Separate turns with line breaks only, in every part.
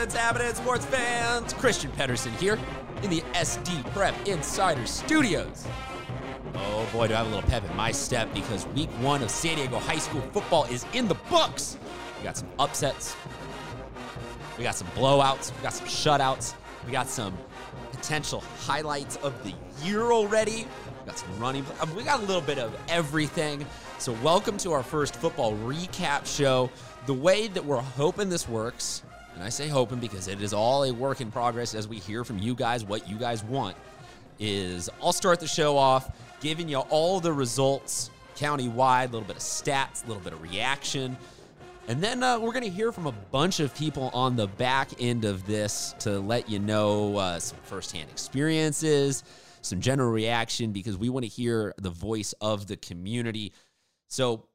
Sports fans? Christian Pedersen here in the SD Prep Insider Studios. Oh boy, do I have a little pep in my step because week one of San Diego High School football is in the books. We got some upsets, we got some blowouts, we got some shutouts, we got some potential highlights of the year already. We got some running, um, we got a little bit of everything. So, welcome to our first football recap show. The way that we're hoping this works, and I say hoping because it is all a work in progress as we hear from you guys what you guys want, is I'll start the show off giving you all the results county-wide, a little bit of stats, a little bit of reaction. And then uh, we're going to hear from a bunch of people on the back end of this to let you know uh, some firsthand experiences, some general reaction, because we want to hear the voice of the community. So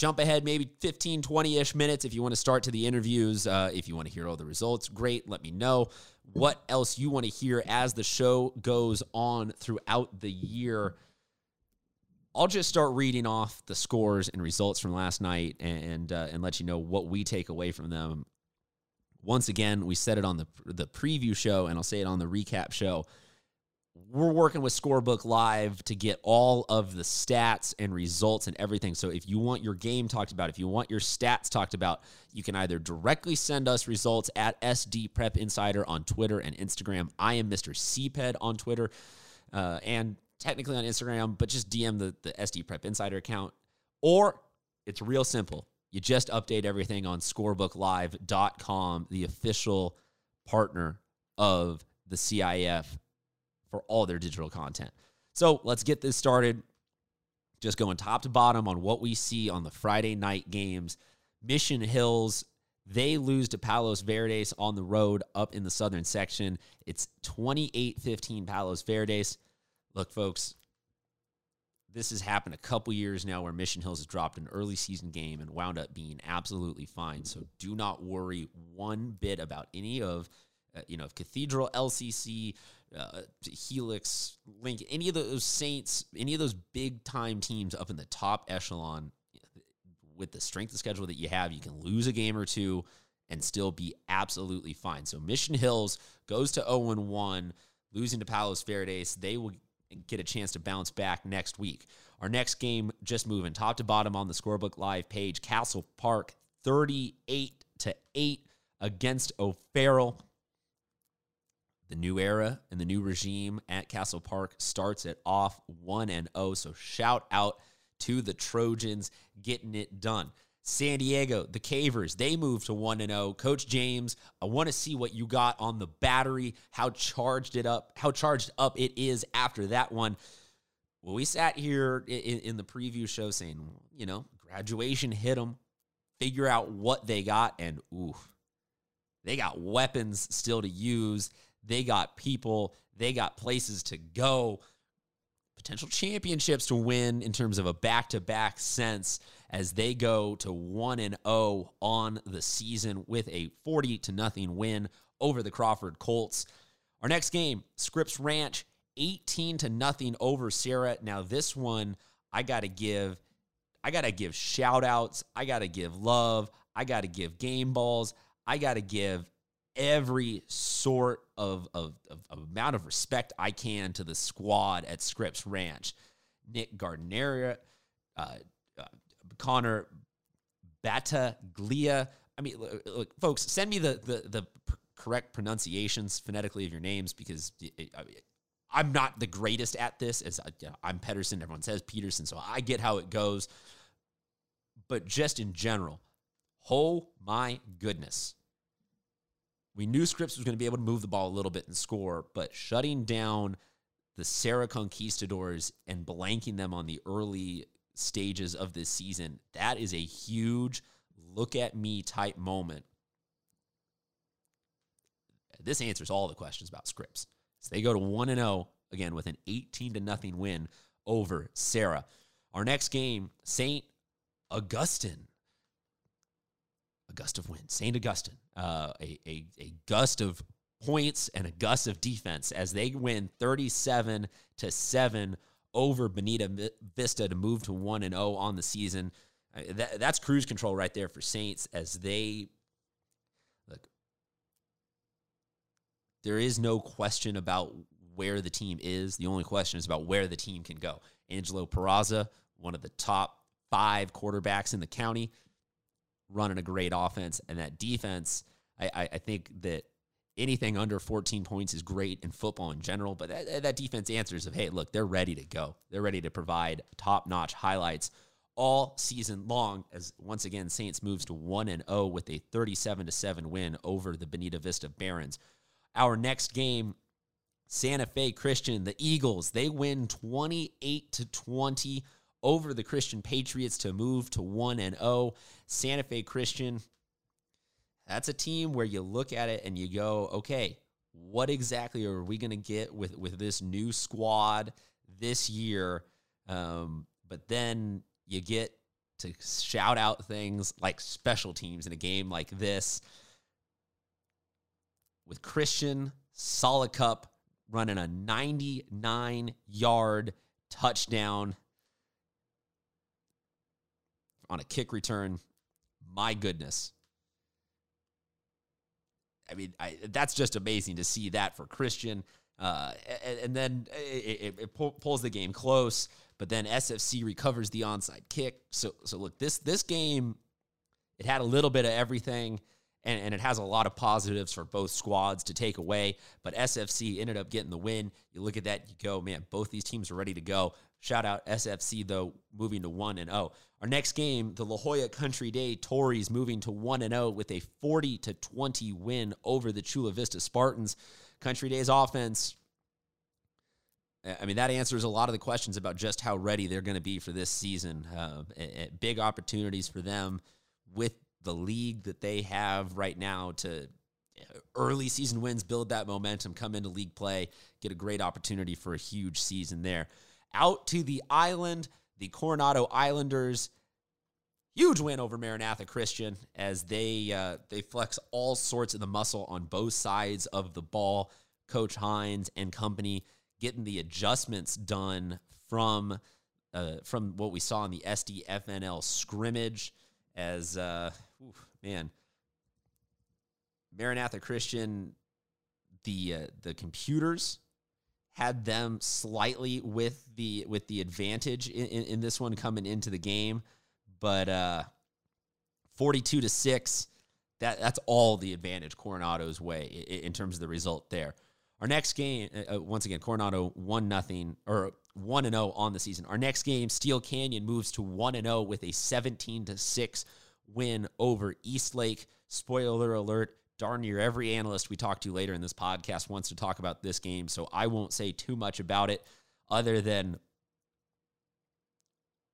jump ahead maybe 15, 20 ish minutes if you want to start to the interviews. Uh, if you want to hear all the results, great. Let me know what else you want to hear as the show goes on throughout the year. I'll just start reading off the scores and results from last night and uh, and let you know what we take away from them. Once again, we said it on the the preview show, and I'll say it on the recap show we're working with Scorebook Live to get all of the stats and results and everything. So if you want your game talked about, if you want your stats talked about, you can either directly send us results at SD Prep Insider on Twitter and Instagram. I am Mr. CPED on Twitter uh, and technically on Instagram, but just DM the, the SD Prep Insider account. Or it's real simple. You just update everything on scorebooklive.com, the official partner of the CIF for all their digital content. So let's get this started. Just going top to bottom on what we see on the Friday night games. Mission Hills, they lose to Palos Verdes on the road up in the southern section. It's 28 15 Palos Verdes. Look, folks, this has happened a couple years now where Mission Hills has dropped an early season game and wound up being absolutely fine. So do not worry one bit about any of, uh, you know, if Cathedral, LCC, uh, Helix, Link, any of those Saints, any of those big time teams up in the top echelon with the strength of schedule that you have, you can lose a game or two and still be absolutely fine. So Mission Hills goes to 0 1, losing to Palos Verdes. They will get a chance to bounce back next week. Our next game, just moving top to bottom on the Scorebook Live page, Castle Park 38 to 8 against O'Farrell. The new era and the new regime at Castle Park starts it off 1 and 0. So shout out to the Trojans getting it done. San Diego, the Cavers, they move to 1 and 0. Coach James, I want to see what you got on the battery, how charged it up, how charged up it is after that one. Well, we sat here in, in the preview show saying, you know, graduation hit them, figure out what they got, and ooh, they got weapons still to use. They got people, they got places to go, potential championships to win in terms of a back to back sense as they go to 1 and 0 on the season with a 40 to nothing win over the Crawford Colts. Our next game, Scripps Ranch 18 to nothing over Serra. Now this one I got to give I got to give shout outs, I got to give love, I got to give game balls, I got to give every sort of, of, of, amount of respect I can to the squad at Scripps Ranch. Nick Gardner, uh, uh, Connor Battaglia. I mean, look, look, folks, send me the, the, the correct pronunciations phonetically of your names because it, I'm not the greatest at this. As you know, I'm Pedersen, everyone says Peterson, so I get how it goes. But just in general, oh my goodness we knew Scripps was going to be able to move the ball a little bit and score, but shutting down the Serra Conquistadors and blanking them on the early stages of this season, that is a huge look at me type moment. This answers all the questions about Scripps. So they go to 1 and 0 again with an 18 to nothing win over Serra. Our next game, St. Augustine a gust of wind. St. Augustine, uh, a, a, a gust of points and a gust of defense as they win 37 to 7 over Bonita Vista to move to 1 and 0 on the season. Uh, that, that's cruise control right there for Saints as they look there is no question about where the team is. The only question is about where the team can go. Angelo Peraza, one of the top five quarterbacks in the county, running a great offense. And that defense, I, I, I think that anything under 14 points is great in football in general, but that, that defense answers of, hey, look, they're ready to go. They're ready to provide top notch highlights all season long as once again Saints moves to 1 and 0 with a 37 to 7 win over the Bonita Vista Barons. Our next game Santa Fe Christian, the Eagles, they win 28 to 20 over the Christian Patriots to move to 1 and 0. Santa Fe Christian, that's a team where you look at it and you go, okay, what exactly are we going to get with with this new squad this year? Um, but then you get to shout out things like special teams in a game like this with Christian Cup running a 99 yard touchdown on a kick return. My goodness. I mean, I, that's just amazing to see that for Christian. Uh, and, and, then it, it, it, pulls the game close, but then SFC recovers the onside kick. So, so look, this this game, it had a little bit of everything and, and it has a lot of positives for both squads to take away. But SFC ended up getting the win. You look at that, you go, man, both these teams are ready to go. Shout out SFC though, moving to one and zero. Oh. Our next game, the La Jolla Country Day Torreys moving to one and zero with a forty to twenty win over the Chula Vista Spartans. Country Day's offense. I mean, that answers a lot of the questions about just how ready they're going to be for this season. Uh, big opportunities for them with the league that they have right now to early season wins, build that momentum, come into league play, get a great opportunity for a huge season there. Out to the island, the Coronado Islanders, huge win over Maranatha Christian as they uh, they flex all sorts of the muscle on both sides of the ball. Coach Hines and company getting the adjustments done from uh, from what we saw in the SDFNL scrimmage as uh, man, Maranatha Christian, the uh, the computers had them slightly with the with the advantage in, in, in this one coming into the game, but uh, forty two to six. That, that's all the advantage Coronado's way in, in terms of the result there. Our next game, uh, uh once again, Coronado one nothing or one and zero oh on the season. Our next game, Steele Canyon moves to one and zero oh with a seventeen to six win over Eastlake. Spoiler alert, darn near every analyst we talk to later in this podcast wants to talk about this game, so I won't say too much about it other than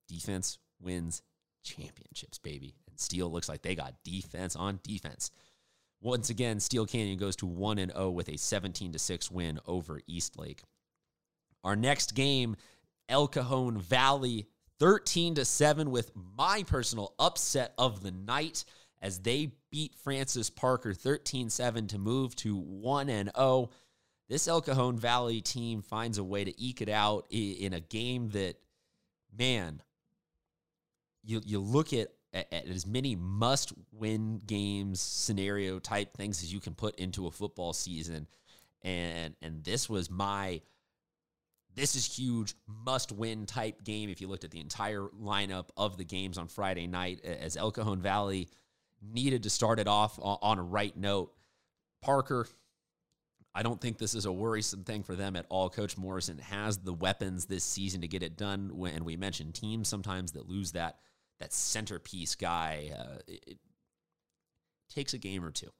defense wins championships, baby. And Steele looks like they got defense on defense. Once again, Steele Canyon goes to 1 and 0 with a 17 to 6 win over Eastlake. Our next game, El Cajon Valley 13 to 7 with my personal upset of the night as they beat Francis Parker 13-7 to move to 1 and 0. This El Cajon Valley team finds a way to eke it out in a game that man you you look at, at as many must win games scenario type things as you can put into a football season and and this was my this is huge, must win type game. If you looked at the entire lineup of the games on Friday night, as El Cajon Valley needed to start it off on a right note. Parker, I don't think this is a worrisome thing for them at all. Coach Morrison has the weapons this season to get it done. And we mentioned teams sometimes that lose that that centerpiece guy. Uh, it, it takes a game or two.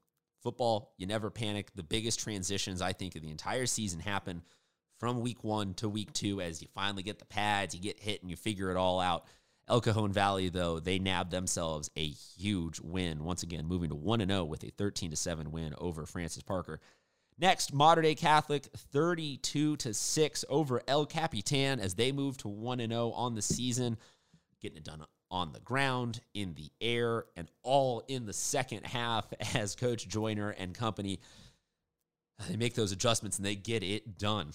Football, you never panic. The biggest transitions I think of the entire season happen from week one to week two as you finally get the pads, you get hit, and you figure it all out. El Cajon Valley, though, they nabbed themselves a huge win. Once again, moving to 1 0 with a 13 7 win over Francis Parker. Next, Mater Dei Catholic 32 to 6 over El Capitan as they move to 1 0 on the season, getting it done on the ground, in the air, and all in the second half as Coach Joyner and company they make those adjustments and they get it done.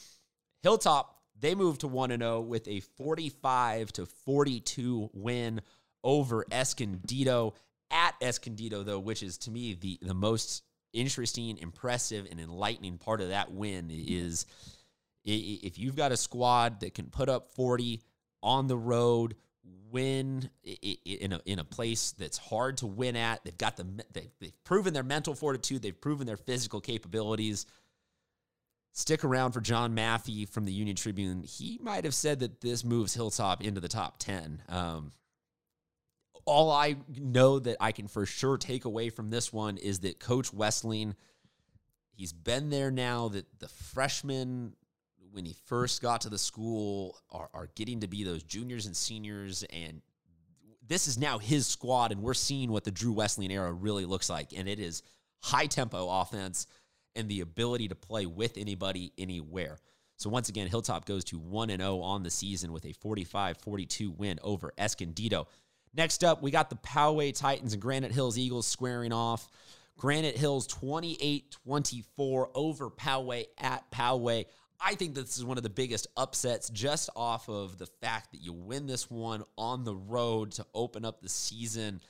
Hilltop, they move to 1 0 with a 45 to 42 win over Escondido at Escondido, though, which is to me the, the most interesting, impressive, and enlightening part of that win is if you've got a squad that can put up 40 on the road, win in a, in a place that's hard to win at, they've got the they've proven their mental fortitude, they've proven their physical capabilities. Stick around for John Maffei from the Union Tribune. He might have said that this moves Hilltop into the top 10. Um, all I know that I can for sure take away from this one is that Coach Wesseling, he's been there now, that the freshmen, when he first got to the school, are, are getting to be those juniors and seniors. And this is now his squad, and we're seeing what the Drew Wesleyan era really looks like. And it is high tempo offense and the ability to play with anybody, anywhere. So once again, Hilltop goes to 1 0 on the season with a 45 42 win over Escondido. Next up, we got the Poway Titans and Granite Hills Eagles squaring off. Granite Hills 28 24 over Poway at Poway. I think this is one of the biggest upsets just off of the fact that you win this one on the road to open up the season.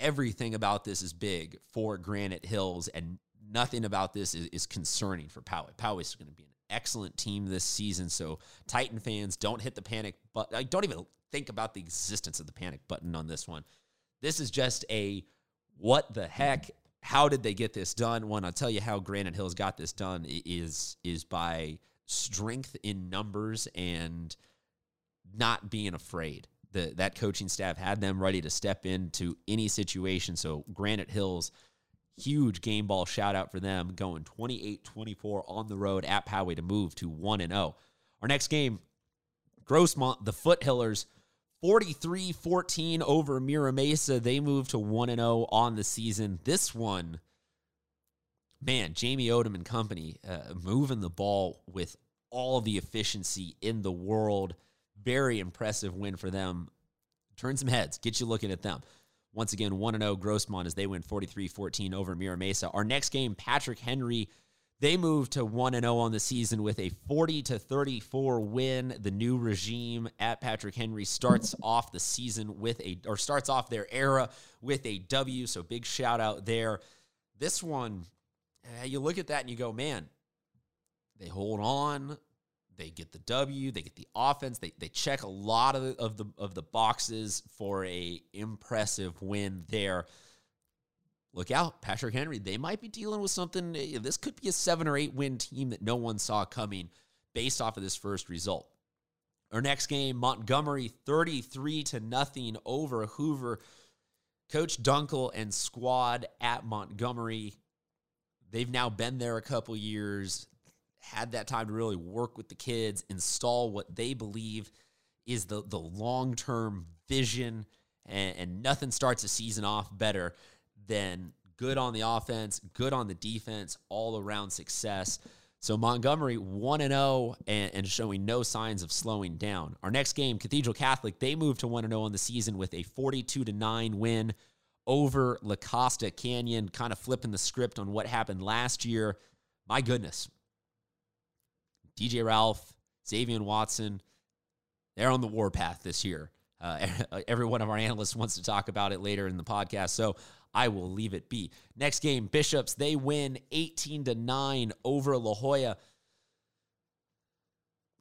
Everything about this is big for Granite Hills, and nothing about this is, is concerning for Poway. Poway is going to be an excellent team this season. So, Titan fans, don't hit the panic button. Don't even think about the existence of the panic button on this one. This is just a what the heck? How did they get this done? One, I'll tell you how Granite Hills got this done is is by strength in numbers and not being afraid. The, that coaching staff had them ready to step into any situation. So Granite Hills, huge game ball shout out for them, going 28-24 on the road at Poway to move to 1 and 0. Our next game, Grossmont, the Foothillers 43 14 over Mira Mesa. They move to 1 and 0 on the season. This one, man, Jamie Odom and company uh, moving the ball with all the efficiency in the world. Very impressive win for them. Turn some heads, get you looking at them. Once again, 1 0 Grossmont as they win 43 14 over Mira Mesa. Our next game, Patrick Henry they move to 1 0 on the season with a 40 to 34 win. The new regime at Patrick Henry starts off the season with a or starts off their era with a W, so big shout out there. This one, eh, you look at that and you go, man, they hold on, they get the W, they get the offense, they, they check a lot of the, of the of the boxes for a impressive win there look out, Patrick Henry. They might be dealing with something. Eh, this could be a seven or eight win team that no one saw coming based off of this first result. Our next game, Montgomery 33 to nothing over Hoover. Coach Dunkel and squad at Montgomery. They've now been there a couple years, had that time to really work with the kids, install what they believe is the, the long term vision, and, and nothing starts a season off better than good on the offense, good on the defense, all around success. So Montgomery 1 0 and showing no signs of slowing down. Our next game, Cathedral Catholic, they moved to 1 0 on the season with a 42 9 win over La Costa Canyon, kind of flipping the script on what happened last year. My goodness. DJ Ralph, Xavier Watson, they're on the warpath this year. Uh, every one of our analysts wants to talk about it later in the podcast. So I will leave it be. Next game, Bishops, they win 18 to 9 over La Jolla.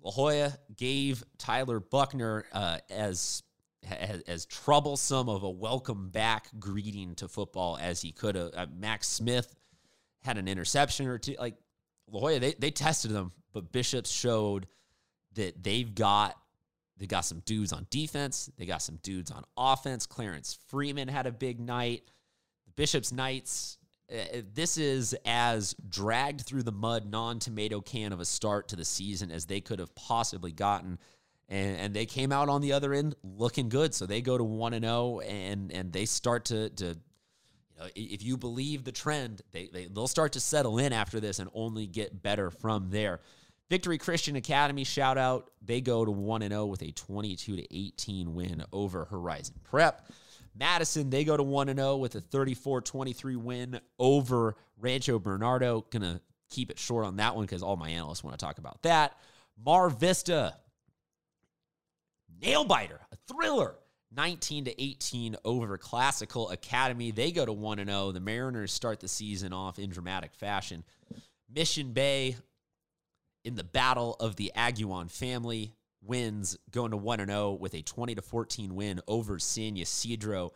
La Jolla gave Tyler Buckner uh, as, as, troublesome of a welcome back greeting to football as he could have. Uh, Max Smith had an interception or two. Like La Jolla, they, they tested them, but Bishops showed that they've got they got some dudes on defense. They got some dudes on offense. Clarence Freeman had a big night. The Bishop's Knights, uh, this is as dragged through the mud, non tomato can of a start to the season as they could have possibly gotten. And, and they came out on the other end looking good. So they go to 1 and 0 and and they start to, to you know, if you believe the trend, they, they, they'll start to settle in after this and only get better from there. Victory Christian Academy shout out. They go to 1 0 with a 22 to 18 win over Horizon Prep. Madison, they go to 1 0 with a 34 23 win over Rancho Bernardo. Gonna keep it short on that one because all my analysts want to talk about that. Mar Vista, nail biter, a thriller 19 to 18 over Classical Academy. They go to 1 0. The Mariners start the season off in dramatic fashion. Mission Bay in the battle of the Aguon family wins going to 1 0 with a 20 to 14 win over San Ysidro.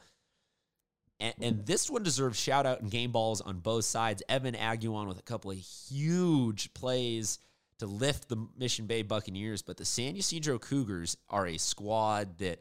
And, and, this one deserves shout out and game balls on both sides. Evan Aguon with a couple of huge plays to lift the Mission Bay Buccaneers, but the San Ysidro Cougars are a squad that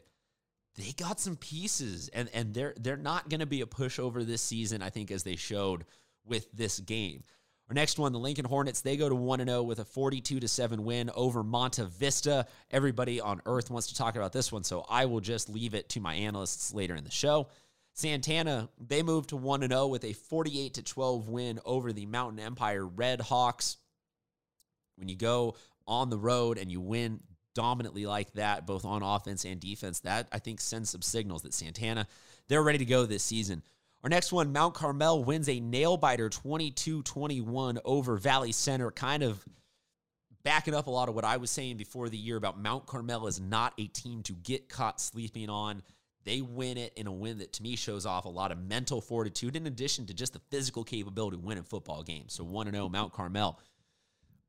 they got some pieces and and they're they're not going to be a pushover this season I think as they showed with this game. Our next one, the Lincoln Hornets, they go to 1 0 with a 42 to 7 win over Monte Vista. Everybody on earth wants to talk about this one, so I will just leave it to my analysts later in the show. Santana, they move to 1 0 with a 48 to 12 win over the Mountain Empire Red Hawks. When you go on the road and you win dominantly like that, both on offense and defense, that I think sends some signals that Santana, they're ready to go this season. Our next one, Mount Carmel wins a nail biter 22 21 over Valley Center, kind of backing up a lot of what I was saying before the year about Mount Carmel is not a team to get caught sleeping on. They win it in a win that to me shows off a lot of mental fortitude in addition to just the physical capability of winning football games. So 1 0 Mount Carmel.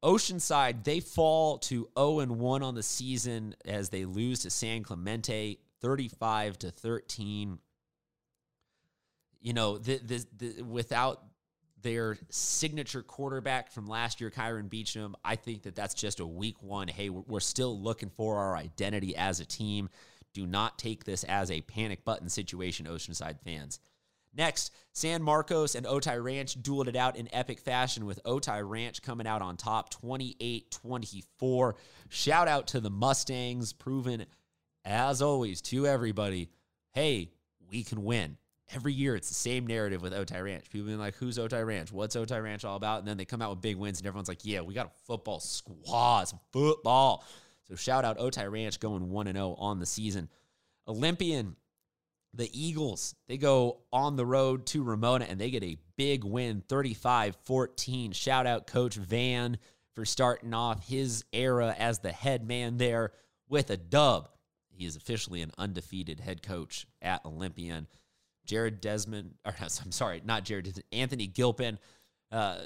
Oceanside, they fall to 0 and 1 on the season as they lose to San Clemente 35 to 13. You know, the, the, the, without their signature quarterback from last year, Kyron Beecham, I think that that's just a week one. Hey, we're still looking for our identity as a team. Do not take this as a panic button situation, Oceanside fans. Next, San Marcos and Otay Ranch dueled it out in epic fashion with Otay Ranch coming out on top 28 24. Shout out to the Mustangs, proven as always to everybody hey, we can win. Every year, it's the same narrative with Otay Ranch. People being like, who's Otay Ranch? What's Otay Ranch all about? And then they come out with big wins, and everyone's like, yeah, we got a football squad, some football. So shout out Otay Ranch going 1 0 on the season. Olympian the Eagles, they go on the road to Ramona and they get a big win 35 14. Shout out Coach Van for starting off his era as the head man there with a dub. He is officially an undefeated head coach at Olympian. Jared Desmond, or I'm sorry, not Jared, Anthony Gilpin. Uh,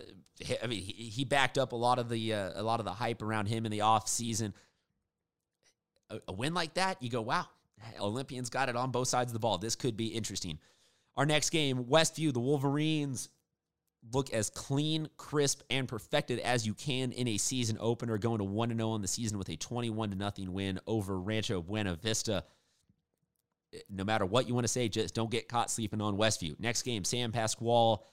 I mean, he, he backed up a lot of the uh, a lot of the hype around him in the off season. A, a win like that, you go, wow, Olympians got it on both sides of the ball. This could be interesting. Our next game, Westview, the Wolverines look as clean, crisp, and perfected as you can in a season opener, going to 1 0 on the season with a 21 0 win over Rancho Buena Vista. No matter what you want to say, just don't get caught sleeping on Westview. Next game, San Pasqual.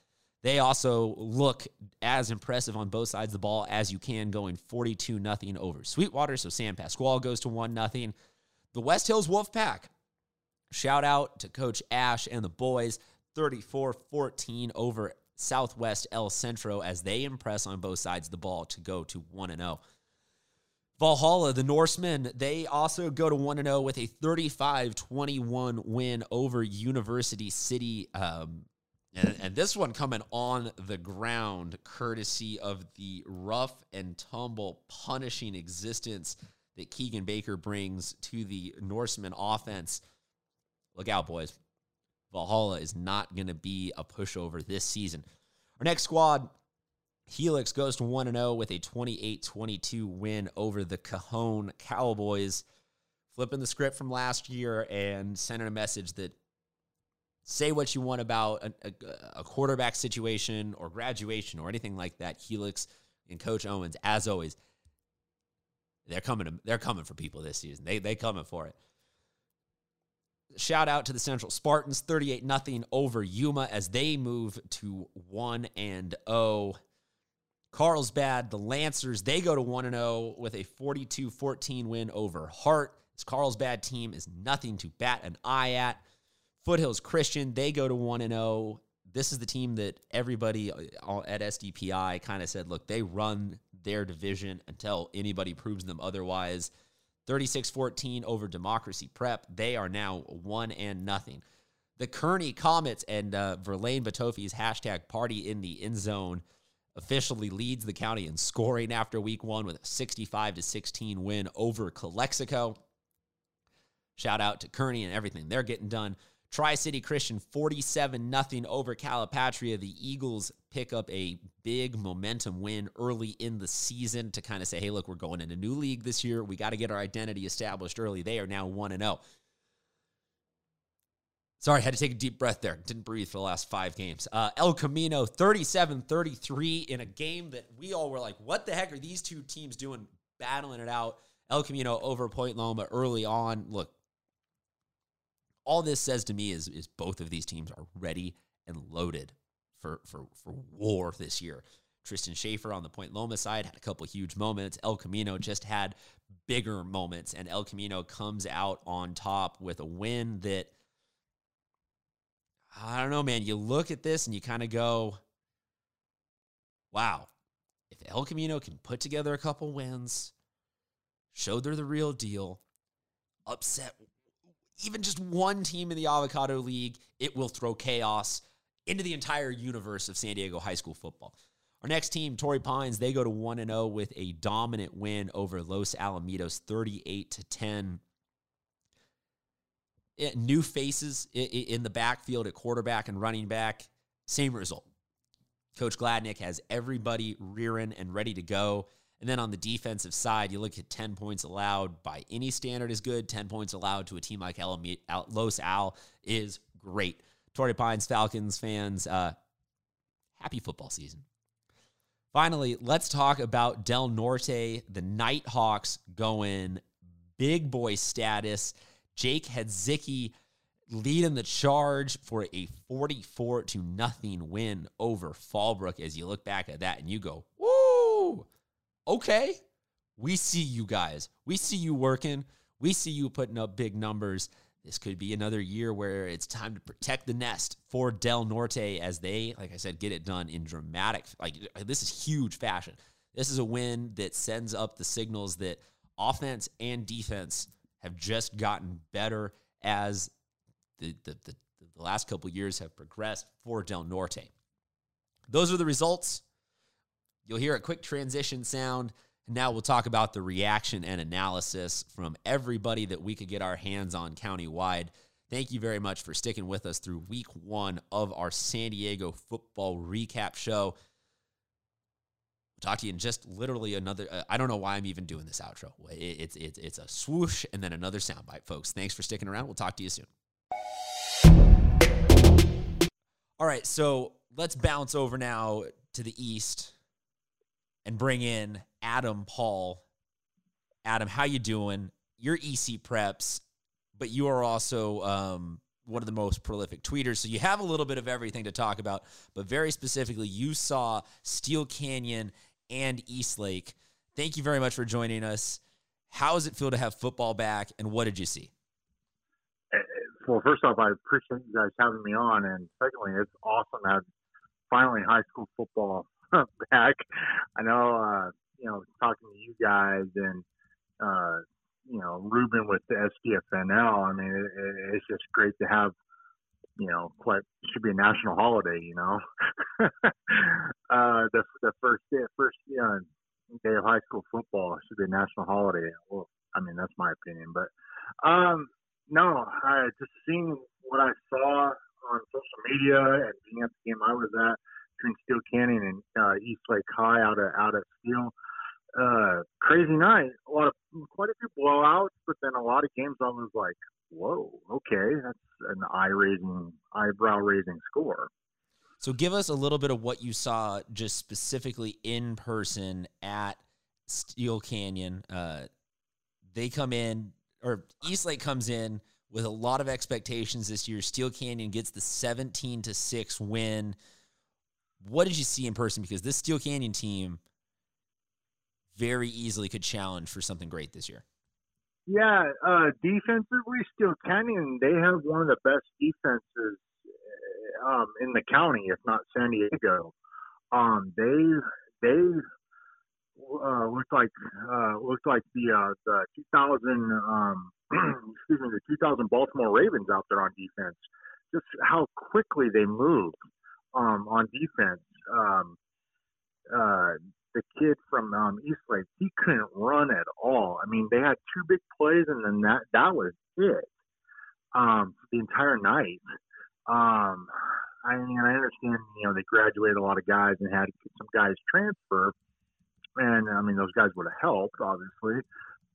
They also look as impressive on both sides of the ball as you can, going 42 0 over Sweetwater. So San Pasqual goes to 1 0. The West Hills Wolfpack. Shout out to Coach Ash and the boys, 34 14 over Southwest El Centro as they impress on both sides of the ball to go to 1 0. Valhalla, the Norsemen, they also go to 1 0 with a 35 21 win over University City. Um, and, and, this one coming on the ground, courtesy of the rough and tumble, punishing existence that Keegan Baker brings to the Norseman offense. Look out, boys. Valhalla is not going to be a pushover this season. Our next squad, Helix, goes to 1 0 with a 28 22 win over the Cajon Cowboys, flipping the script from last year and sending a message that say what you want about a, a, a quarterback situation or graduation or anything like that. Helix and Coach Owens, as always, they're coming. To, they're coming for people this season. They they coming for it. Shout out to the Central Spartans, 38 nothing over Yuma as they move to 1 and 0. Carlsbad, the Lancers, they go to 1 and 0 with a 42-14 win over Hart. This Carlsbad team is nothing to bat an eye at. Foothills Christian, they go to 1 and 0. This is the team that everybody uh, at SDPI kind of said, look, they run their division until anybody proves them otherwise. 36 14 over Democracy Prep. They are now one and nothing. The Kearny Comets and uh, Verlaine Batofi's hashtag party in the end zone officially leads the county in scoring after week one with a 65 to 16 win over Calexico. Shout out to Kearny and everything they're getting done. Tri City Christian 47 0 over Calipatria. The Eagles pick up a big momentum win early in the season to kind of say, hey, look, we're going in a new league this year. We got to get our identity established early. They are now 1 0. Sorry, had to take a deep breath there. Didn't breathe for the last five games. Uh, El Camino 37 33 in a game that we all were like, what the heck are these two teams doing battling it out? El Camino over Point Loma early on. Look, all this says to me is, is both of these teams are ready and loaded for, for, for war this year. Tristan Schaefer on the Point Loma side had a couple huge moments. El Camino just had bigger moments, and El Camino comes out on top with a win that I don't know, man. You look at this and you kind of go, wow, if El Camino can put together a couple wins, show they're the real deal, upset even just one team in the Avocado League, it will throw chaos into the entire universe of San Diego high school football. Our next team, Torrey Pines, they go to 1 0 with a dominant win over Los Alamitos 38 to 10 new faces in the backfield at quarterback and running back. Same result. Coach Gladnick has everybody rearing and ready to go. And then on the defensive side, you look at 10 points allowed by any standard is good. 10 points allowed to a team like Los Al is great. Torrey Pines Falcons fans, uh, happy football season. Finally, let's talk about Del Norte, the Nighthawks going big boy status. Jake Hedzicki leading the charge for a 44 to nothing win over Fallbrook. As you look back at that and you go, woo, okay, we see you guys. We see you working. We see you putting up big numbers. This could be another year where it's time to protect the nest for Del Norte as they, like I said, get it done in dramatic, like this is huge fashion. This is a win that sends up the signals that offense and defense have just gotten better as the, the, the, the last couple years have progressed for Del Norte. Those are the results. You'll hear a quick transition sound. And now we'll talk about the reaction and analysis from everybody that we could get our hands on countywide. Thank you very much for sticking with us through week one of our San Diego football recap show. We'll talk to you in just literally another. Uh, I don't know why I'm even doing this outro. It's it's it's a swoosh and then another soundbite, folks. Thanks for sticking around. We'll talk to you soon. All right, so let's bounce over now to the east and bring in Adam Paul. Adam, how you doing? You're EC Preps, but you are also um, one of the most prolific tweeters. So you have a little bit of everything to talk about, but very specifically, you saw Steele Canyon and Eastlake. Thank you very much for joining us. How does it feel to have football back, and what did you see?
Eh, well, first off, I appreciate you guys having me on, and secondly, it's awesome to have finally high school football back. I know, uh, you know, talking to you guys and uh, you know Ruben with the SDFNL. I mean, it, it's just great to have you know, quite should be a national holiday, you know. uh, the the first day, first you know, day of high school football should be a national holiday. Well, I mean that's my opinion, but um, no, I just seeing what I saw on social media and being at the game I was at between Steele Canyon and uh, East Lake High out of out at Steele. Uh, crazy night. A lot of quite a few blowouts, but then a lot of games I was like, whoa, okay, that's an eye raising, eyebrow raising score.
So give us a little bit of what you saw just specifically in person at Steele Canyon. Uh, they come in, or Eastlake comes in with a lot of expectations this year. Steele Canyon gets the 17 to 6 win. What did you see in person? Because this Steele Canyon team very easily could challenge for something great this year.
Yeah, uh, defensively, Steele Canyon, they have one of the best defenses uh, um, in the county, if not San Diego. Um, they they uh, looked like uh, looked like the uh, the 2000 um, excuse me the 2000 Baltimore Ravens out there on defense. Just how quickly they moved um, on defense. Um, uh, the kid from um, Eastlake, he couldn't run at all. I mean, they had two big plays, and then that that was it um, the entire night. Um, I mean, I understand, you know, they graduated a lot of guys and had some guys transfer, and I mean, those guys would have helped, obviously.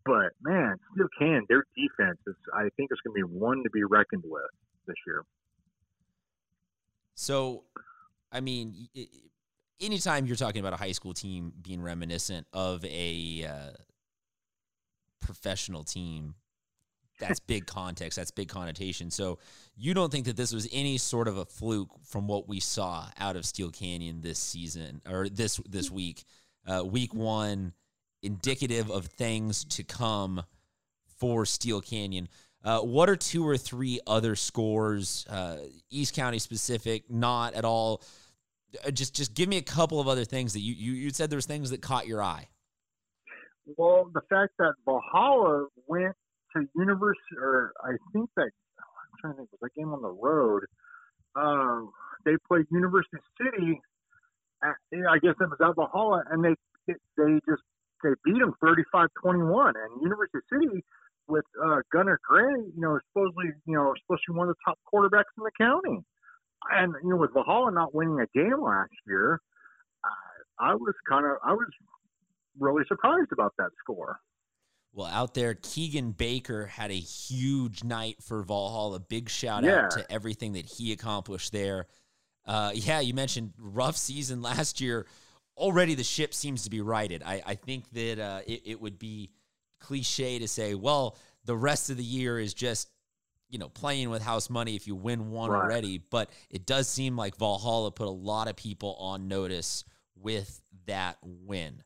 But man, still can their defense is, I think, is going to be one to be reckoned with this year.
So, I mean, anytime you're talking about a high school team being reminiscent of a uh, professional team, that's big context. That's big connotation. So you don't think that this was any sort of a fluke from what we saw out of Steele Canyon this season or this this week, uh, week one, indicative of things to come for Steele Canyon. Uh, what are two or three other scores, uh, East County specific, not at all? Uh, just just give me a couple of other things that you you, you said there was things that caught your eye.
Well, the fact that Valhalla went to University, or I think that I'm trying to think, was that game on the road? Um, they played University City. At, I guess it was at Valhalla, and they they just they beat them 35-21. And University City with uh, Gunnar Gray, you know, supposedly you know supposed to be one of the top quarterbacks in the county. And you know, with Valhalla not winning a game last year, I, I was kind of I was really surprised about that score.
Well, out there, Keegan Baker had a huge night for Valhalla. Big shout yeah. out to everything that he accomplished there. Uh, yeah, you mentioned rough season last year. Already the ship seems to be righted. I, I think that uh, it, it would be cliche to say, well, the rest of the year is just, you know, playing with house money if you win one right. already. But it does seem like Valhalla put a lot of people on notice with that win.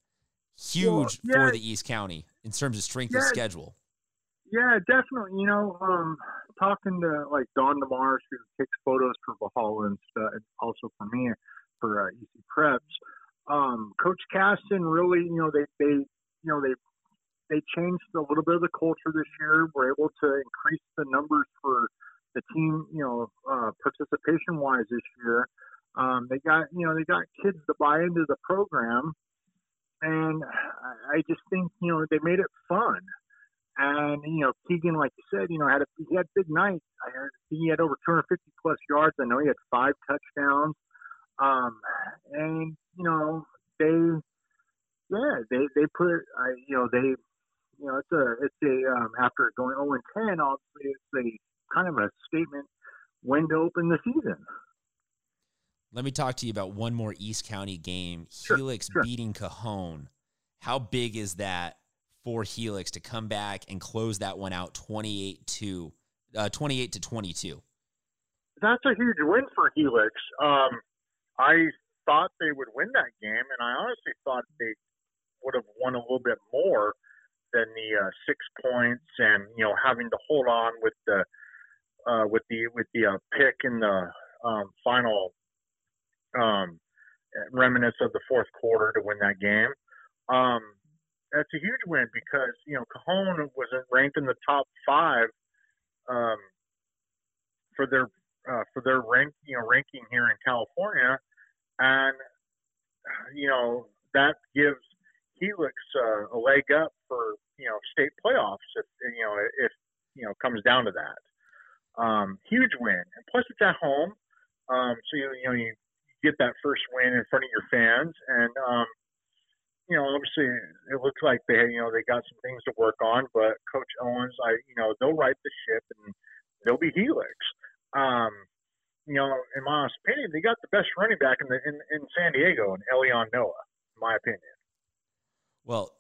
Huge well, yeah. for the East County in terms of strength yeah, of schedule.
Yeah, definitely. You know, um, talking to like Don DeMars, who takes photos for Valhalla and stuff, and also for me for uh, EC Preps. Um, Coach Caston really, you know, they they you know they they changed a little bit of the culture this year. We're able to increase the numbers for the team, you know, uh, participation wise this year. Um, they got, you know, they got kids to buy into the program, and I just think, you know, they made it fun. And you know, Keegan, like you said, you know, had a he had big nights. I heard he had over 250 plus yards. I know he had five touchdowns. Um, and you know, they, yeah, they they put, I, you know, they you know, it's a it's a um, after going 0 and 10, obviously it's a kind of a statement when to open the season.
Let me talk to you about one more East County game. Sure, Helix sure. beating Cajon. How big is that for Helix to come back and close that one out 28 to uh, 28 to 22?
That's a huge win for Helix. Um, I thought they would win that game, and I honestly thought they would have won a little bit more than the uh, six points, and you know having to hold on with the uh, with the with the uh, pick in the um, final um, remnants of the fourth quarter to win that game. Um, that's a huge win because you know Cajon wasn't ranked in the top five um, for their uh, for their rank you know ranking here in California, and you know that gives Helix uh, a leg up for you know state playoffs if you know if you know comes down to that. Um, huge win, and plus it's at home, um, so you, you know you get that first win in front of your fans, and um, you know obviously it looks like they you know they got some things to work on, but Coach Owens, I you know they'll right the ship and they'll be Helix. Um, you know, in my opinion, they got the best running back in the in, in San Diego, and Elion Noah, in my opinion.
Well,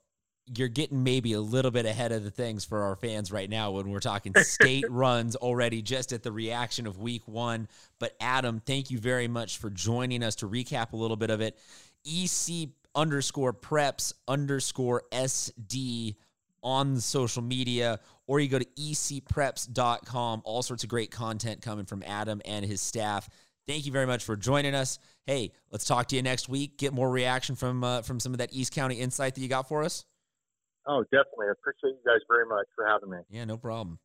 you're getting maybe a little bit ahead of the things for our fans right now when we're talking state runs already just at the reaction of week one. But Adam, thank you very much for joining us to recap a little bit of it. EC underscore preps underscore SD on the social media, or you go to ecpreps.com. All sorts of great content coming from Adam and his staff. Thank you very much for joining us. Hey, let's talk to you next week. Get more reaction from uh, from some of that East County insight that you got for us.
Oh, definitely. I appreciate you guys very much for having me.
Yeah, no problem.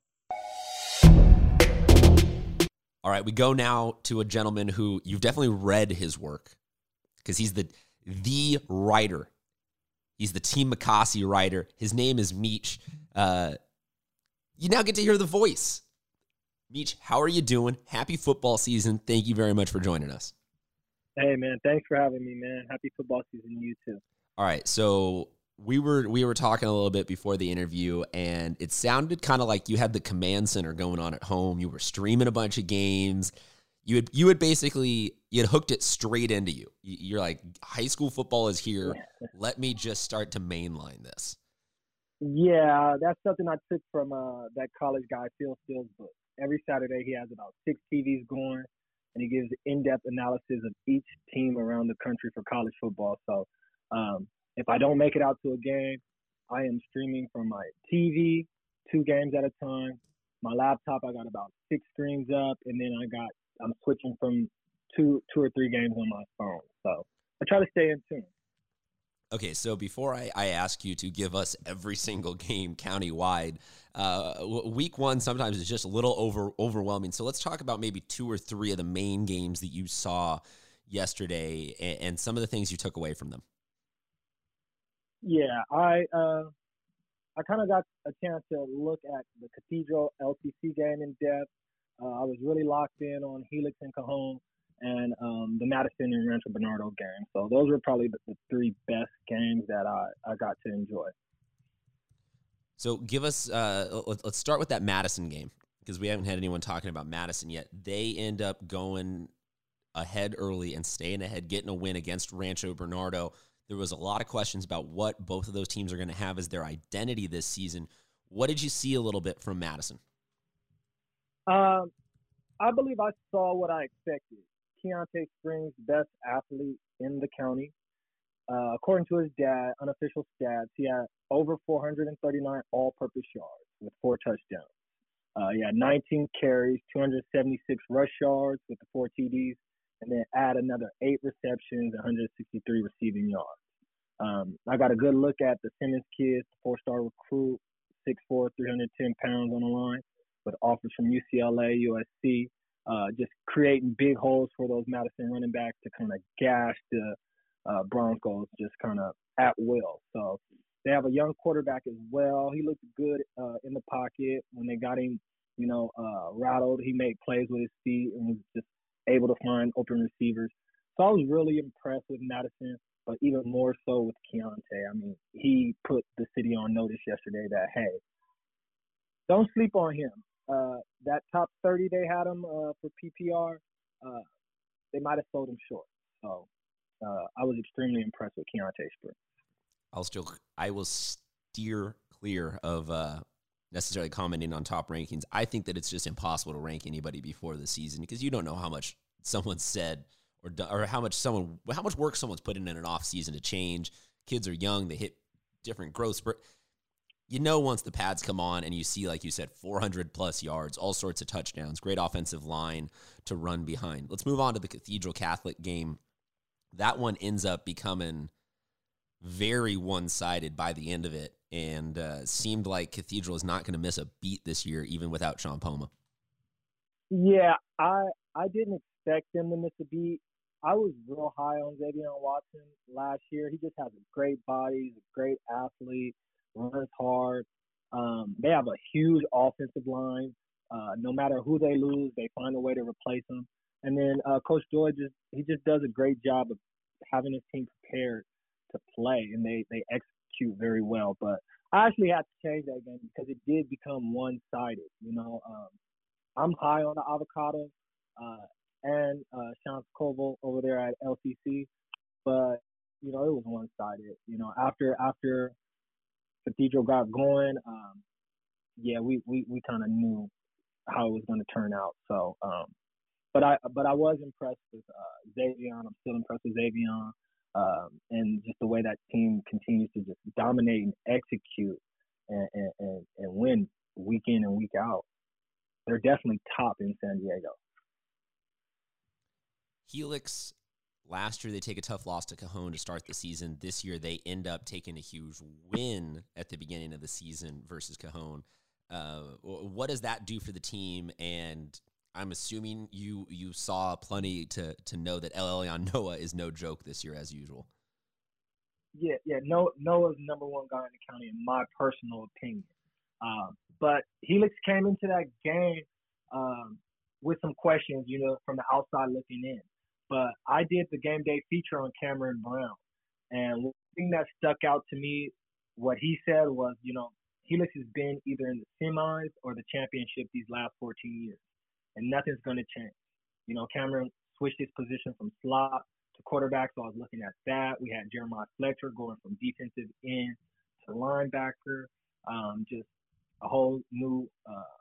All right, we go now to a gentleman who you've definitely read his work because he's the the writer. He's the Team McCossie writer. His name is Meech. Uh, you now get to hear the voice. Meech, how are you doing? Happy football season. Thank you very much for joining us.
Hey man, thanks for having me, man. Happy football season to you too.
All right, so we were we were talking a little bit before the interview, and it sounded kind of like you had the command center going on at home. You were streaming a bunch of games. You had you had basically you had hooked it straight into you. You're like, high school football is here. Let me just start to mainline this.
Yeah, that's something I took from uh, that college guy Phil Steele's book. Every Saturday he has about six TVs going, and he gives in-depth analysis of each team around the country for college football. So um, if I don't make it out to a game, I am streaming from my TV, two games at a time. My laptop, I got about six streams up, and then I got I'm switching from two two or three games on my phone. So I try to stay in tune.
Okay, so before I, I ask you to give us every single game countywide, uh, week one sometimes is just a little over overwhelming. So let's talk about maybe two or three of the main games that you saw yesterday and, and some of the things you took away from them.
Yeah, I uh, I kind of got a chance to look at the Cathedral LCC game in depth. Uh, I was really locked in on Helix and Cajon and um, the Madison and Rancho Bernardo game. So those were probably the, the three best games that I, I got to enjoy.
So give us, uh, let's start with that Madison game because we haven't had anyone talking about Madison yet. They end up going ahead early and staying ahead, getting a win against Rancho Bernardo. There was a lot of questions about what both of those teams are going to have as their identity this season. What did you see a little bit from Madison?
Um, I believe I saw what I expected. Keontae Springs, best athlete in the county. Uh, according to his dad, unofficial stats, he had over 439 all-purpose yards with four touchdowns. Uh, he had 19 carries, 276 rush yards with the four TDs, and then add another eight receptions, 163 receiving yards. Um, I got a good look at the Simmons kids, four-star recruit, 6'4", 310 pounds on the line, with offers from UCLA, USC, uh, just creating big holes for those Madison running backs to kind of gash the uh, Broncos just kind of at will. So they have a young quarterback as well. He looked good uh, in the pocket when they got him, you know, uh, rattled. He made plays with his feet and was just able to find open receivers. So I was really impressed with Madison, but even more so with Keontae. I mean, he put the city on notice yesterday that hey, don't sleep on him. Uh, that top 30 they had him uh, for PPR, uh, they might have sold him short. So uh, I was extremely impressed with Keontae Springs.
I'll still, I will steer clear of uh, necessarily commenting on top rankings. I think that it's just impossible to rank anybody before the season because you don't know how much someone said or or how much someone how much work someone's put in an off season to change. Kids are young; they hit different growth spurt. You know, once the pads come on and you see, like you said, 400 plus yards, all sorts of touchdowns, great offensive line to run behind. Let's move on to the Cathedral Catholic game. That one ends up becoming very one sided by the end of it and uh, seemed like Cathedral is not going to miss a beat this year, even without Sean Poma.
Yeah, I I didn't expect them to miss a beat. I was real high on Xavier Watson last year. He just has a great body, he's a great athlete, runs hard. Um, they have a huge offensive line. Uh, no matter who they lose, they find a way to replace them. And then uh, Coach Doyle just he just does a great job of having his team prepared to play, and they they execute very well. But I actually had to change that game because it did become one sided. You know, um, I'm high on the avocado uh, and uh, Sean Koval over there at LCC, but you know it was one sided. You know, after after Cathedral got going, um, yeah, we we, we kind of knew how it was going to turn out. So, um, but I but I was impressed with uh, Xavier. I'm still impressed with Xavier um, and just the way that team continues to just dominate and execute and, and, and, and win week in and week out. They're definitely top in San Diego.
Helix, last year they take a tough loss to Cajon to start the season. This year they end up taking a huge win at the beginning of the season versus Cajon. Uh, what does that do for the team? And I'm assuming you you saw plenty to to know that El Elyon Noah is no joke this year as usual.
Yeah, yeah. Noah Noah's number one guy in the county, in my personal opinion. Um, but Helix came into that game um, with some questions, you know, from the outside looking in. But I did the game day feature on Cameron Brown, and one thing that stuck out to me, what he said was, you know, Helix has been either in the semis or the championship these last 14 years, and nothing's going to change. You know, Cameron switched his position from slot to quarterback, so I was looking at that. We had Jeremiah Fletcher going from defensive end to linebacker, um, just a whole new uh,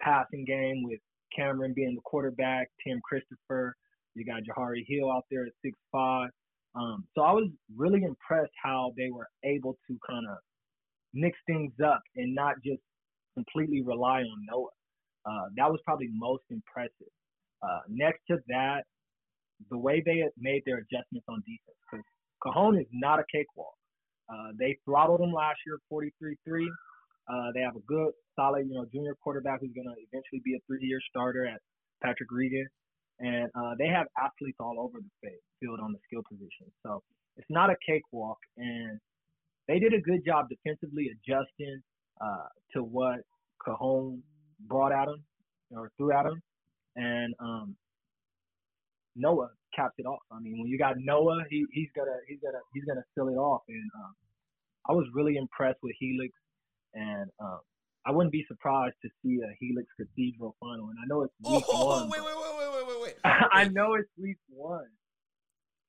passing game with Cameron being the quarterback, Tim Christopher. You got Jahari Hill out there at six five. Um, so I was really impressed how they were able to kind of mix things up and not just completely rely on Noah. Uh, that was probably most impressive. Uh, next to that, the way they made their adjustments on defense, because Cajon is not a cakewalk. Uh, they throttled them last year, 43-3. Uh, they have a good, solid, you know, junior quarterback who's going to eventually be a three-year starter at Patrick Regan, and uh, they have athletes all over the field on the skill position. So it's not a cakewalk, and they did a good job defensively adjusting uh, to what Cajon brought at them or threw at them, and um, Noah capped it off. I mean, when you got Noah, he, he's gonna he's gonna he's gonna fill it off, and um, I was really impressed with Helix, and um, I wouldn't be surprised to see a Helix Cathedral final. And I know it's week oh, one.
Wait, wait, wait, wait, wait, wait,
wait. I know it's week one.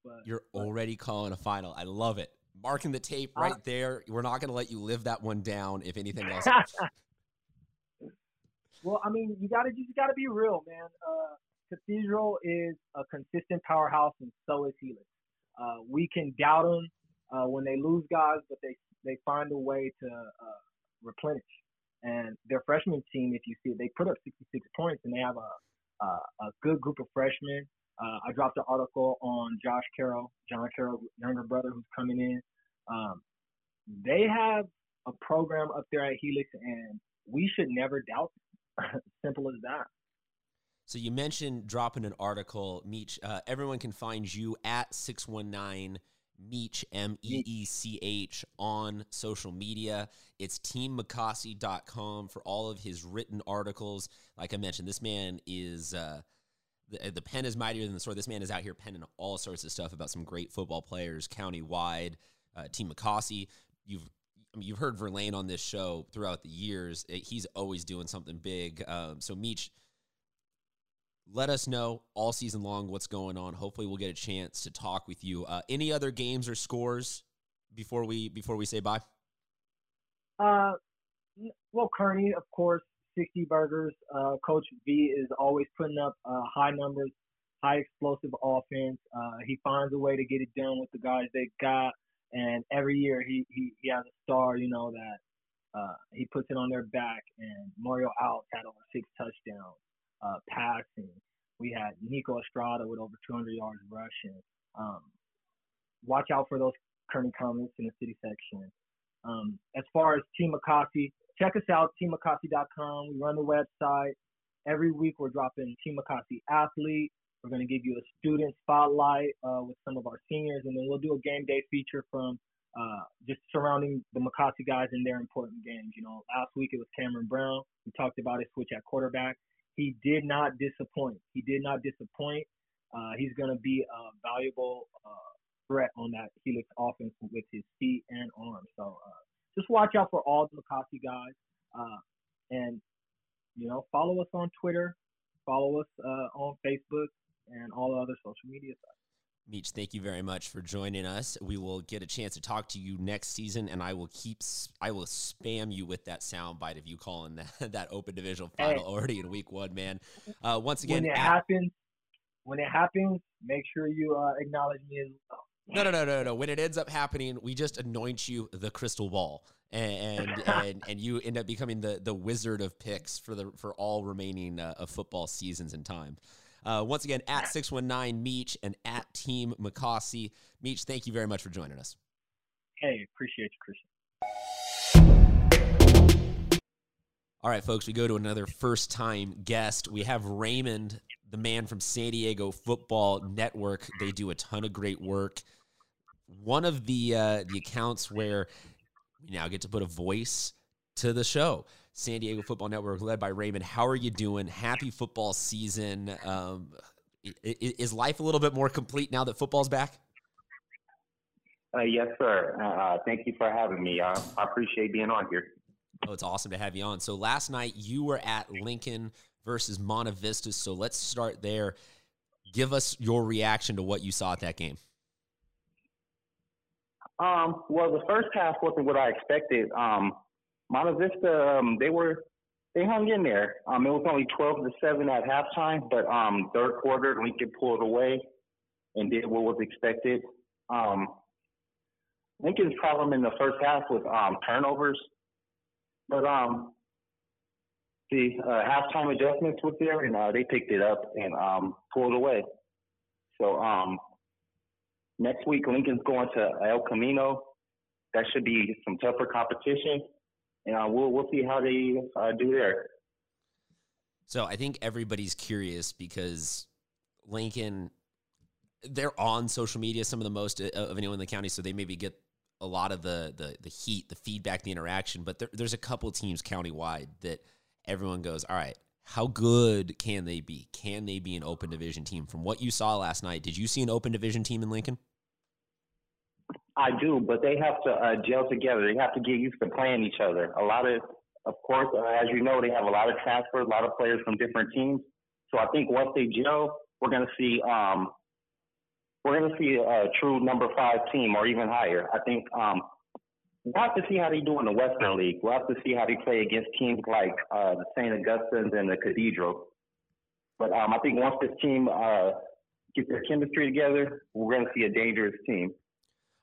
But, You're but, already calling a final. I love it. Marking the tape right there. We're not going to let you live that one down. If anything else.
well, I mean, you got to you got to be real, man. Uh, Cathedral is a consistent powerhouse, and so is Helix. Uh, we can doubt them uh, when they lose guys, but they they find a way to uh, replenish. And their freshman team, if you see it, they put up 66 points, and they have a a, a good group of freshmen. Uh, I dropped an article on Josh Carroll, John Carroll's younger brother, who's coming in. Um, they have a program up there at Helix, and we should never doubt them. Simple as that.
So you mentioned dropping an article, Meech. Uh, everyone can find you at 619 Meech, M E E C H, on social media. It's teammcassi.com for all of his written articles. Like I mentioned, this man is. Uh, the, the pen is mightier than the sword. This man is out here penning all sorts of stuff about some great football players, countywide. Uh, Team McCossie, you've I mean, you've heard Verlaine on this show throughout the years. He's always doing something big. Um, so Meech, let us know all season long what's going on. Hopefully, we'll get a chance to talk with you. Uh, any other games or scores before we before we say bye?
Uh, well, Kearny, of course, sixty burgers. Uh, Coach V is always putting up uh, high numbers, high explosive offense. Uh, he finds a way to get it done with the guys they got, and every year he he, he has a star, you know that uh, he puts it on their back. And Mario Alts had over six touchdowns uh, passing. We had Nico Estrada with over 200 yards rushing. Um, watch out for those Kearny Komets in the city section. Um, as far as Team McCossie, check us out, teammcossie.com. We run the website. Every week we're dropping Team McCossie athlete. We're going to give you a student spotlight uh, with some of our seniors, and then we'll do a game day feature from uh, just surrounding the McCossie guys in their important games. You know, last week it was Cameron Brown. We talked about his switch at quarterback he did not disappoint. He did not disappoint. Uh, he's going to be a valuable uh, threat on that Helix offense with his feet and arms. So uh, just watch out for all the McCossie guys. Uh, and, you know, follow us on Twitter, follow us uh, on Facebook, and all other social media sites.
Meech, thank you very much for joining us. We will get a chance to talk to you next season, and I will keep I will spam you with that soundbite of you calling that, that open divisional final hey. already in week one, man. Uh, once again,
when it at, happens, when it happens, make sure you uh, acknowledge me as well.
No, no, no, no, no. When it ends up happening, we just anoint you the crystal ball, and and and, and you end up becoming the the wizard of picks for the for all remaining uh, of football seasons and time. Uh, once again, at 619 Meech and at Team McCossie. Meech, thank you very much for joining us.
Hey, appreciate you, Christian.
All right, folks, we go to another first time guest. We have Raymond, the man from San Diego Football Network. They do a ton of great work. One of the uh, the accounts where we now get to put a voice to the show. San Diego Football Network, led by Raymond. How are you doing? Happy football season. Um, is life a little bit more complete now that football's back?
Uh, yes, sir. Uh, thank you for having me. I appreciate being on here.
Oh, it's awesome to have you on. So last night you were at Lincoln versus Monte Vista. So let's start there. Give us your reaction to what you saw at that game.
Um, well, the first half wasn't what I expected. Um, Monte Vista, um, they were they hung in there. Um, it was only twelve to seven at halftime, but um, third quarter Lincoln pulled away and did what was expected. Um, Lincoln's problem in the first half was um, turnovers, but um, the uh, halftime adjustments was there, and uh, they picked it up and um, pulled away. So um, next week, Lincoln's going to El Camino. That should be some tougher competition, and uh, we'll we'll see how they uh, do there.
So I think everybody's curious because Lincoln, they're on social media some of the most uh, of anyone in the county, so they maybe get a lot of the the the heat, the feedback, the interaction. But there, there's a couple teams countywide that everyone goes, all right, how good can they be? Can they be an open division team? From what you saw last night, did you see an open division team in Lincoln?
I do, but they have to uh, gel together. They have to get used to playing each other. A lot of, of course, uh, as you know, they have a lot of transfers, a lot of players from different teams. So I think once they gel, we're going to see um, we're going to see a true number five team or even higher. I think um, we'll have to see how they do in the Western League. We'll have to see how they play against teams like uh, the St. Augustine's and the Cathedral. But um, I think once this team uh, gets their chemistry together, we're going to see a dangerous team.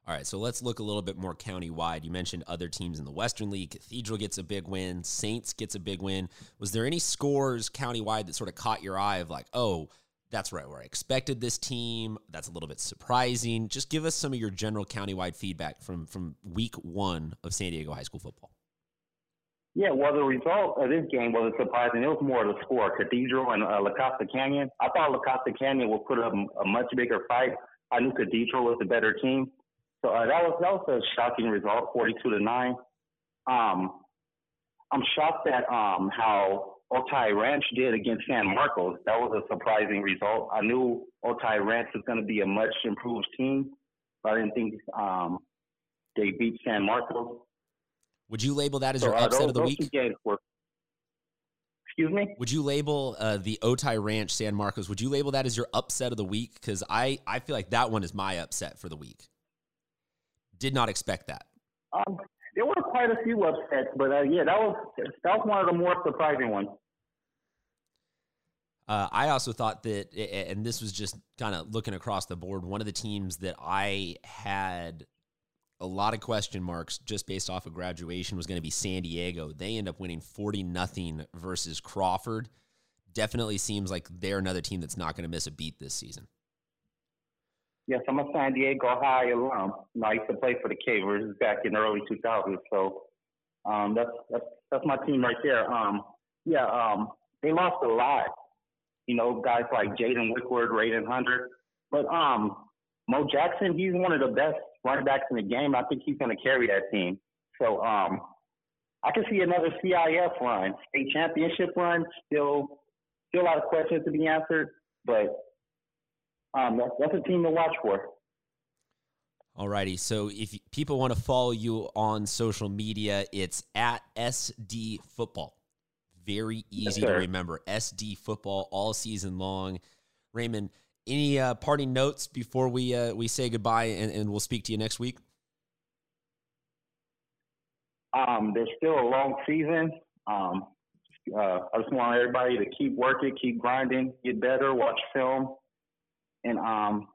All right, so let's look a little bit more county-wide. You mentioned other teams in the Western League. Cathedral gets a big win. Saints gets a big win. Was there any scores county-wide that sort of caught your eye of like, oh, that's right where I expected this team. That's a little bit surprising. Just give us some of your general countywide feedback from from week one of San Diego high school football.
Yeah, well, the result of this game wasn't surprising. It was more of the score. Cathedral and uh, La Costa Canyon. I thought La Costa Canyon would put up a much bigger fight. I knew Cathedral was the better team, so uh, that was that was a shocking result, forty-two to nine. Um, I'm shocked at um, how Otay Ranch did against San Marcos. That was a surprising result. I knew Otay Ranch was going to be a much improved team, but I didn't think um, they beat San Marcos.
Would you label that as so, your uh, upset
those,
of the week?
Were, excuse me.
Would you label uh, the Otay Ranch San Marcos? Would you label that as your upset of the week? Because I I feel like that one is my upset for the week. Did not expect that.
Um, there were quite a few upsets, but uh, yeah, that was that was one of the more surprising ones.
Uh, I also thought that, and this was just kind of looking across the board, one of the teams that I had a lot of question marks just based off of graduation was going to be San Diego. They end up winning 40 nothing versus Crawford. Definitely seems like they're another team that's not going to miss a beat this season.
Yes, I'm a San Diego High alum. I used to play for the Cavers back in the early 2000s. So um, that's that's that's my team right there. Um, yeah, um, they lost a lot you know, guys like Jaden Wickwood, Raiden Hunter. But um, Mo Jackson, he's one of the best running backs in the game. I think he's going to carry that team. So um, I can see another CIF run, state championship run. Still, still a lot of questions to be answered, but um, that's, that's a team to watch for.
Alrighty, so if people want to follow you on social media, it's at SD Football very easy yes, to remember. SD football all season long. Raymond, any uh, parting notes before we uh, we say goodbye and, and we'll speak to you next week?
Um, there's still a long season. Um, uh, I just want everybody to keep working, keep grinding, get better, watch film, and um,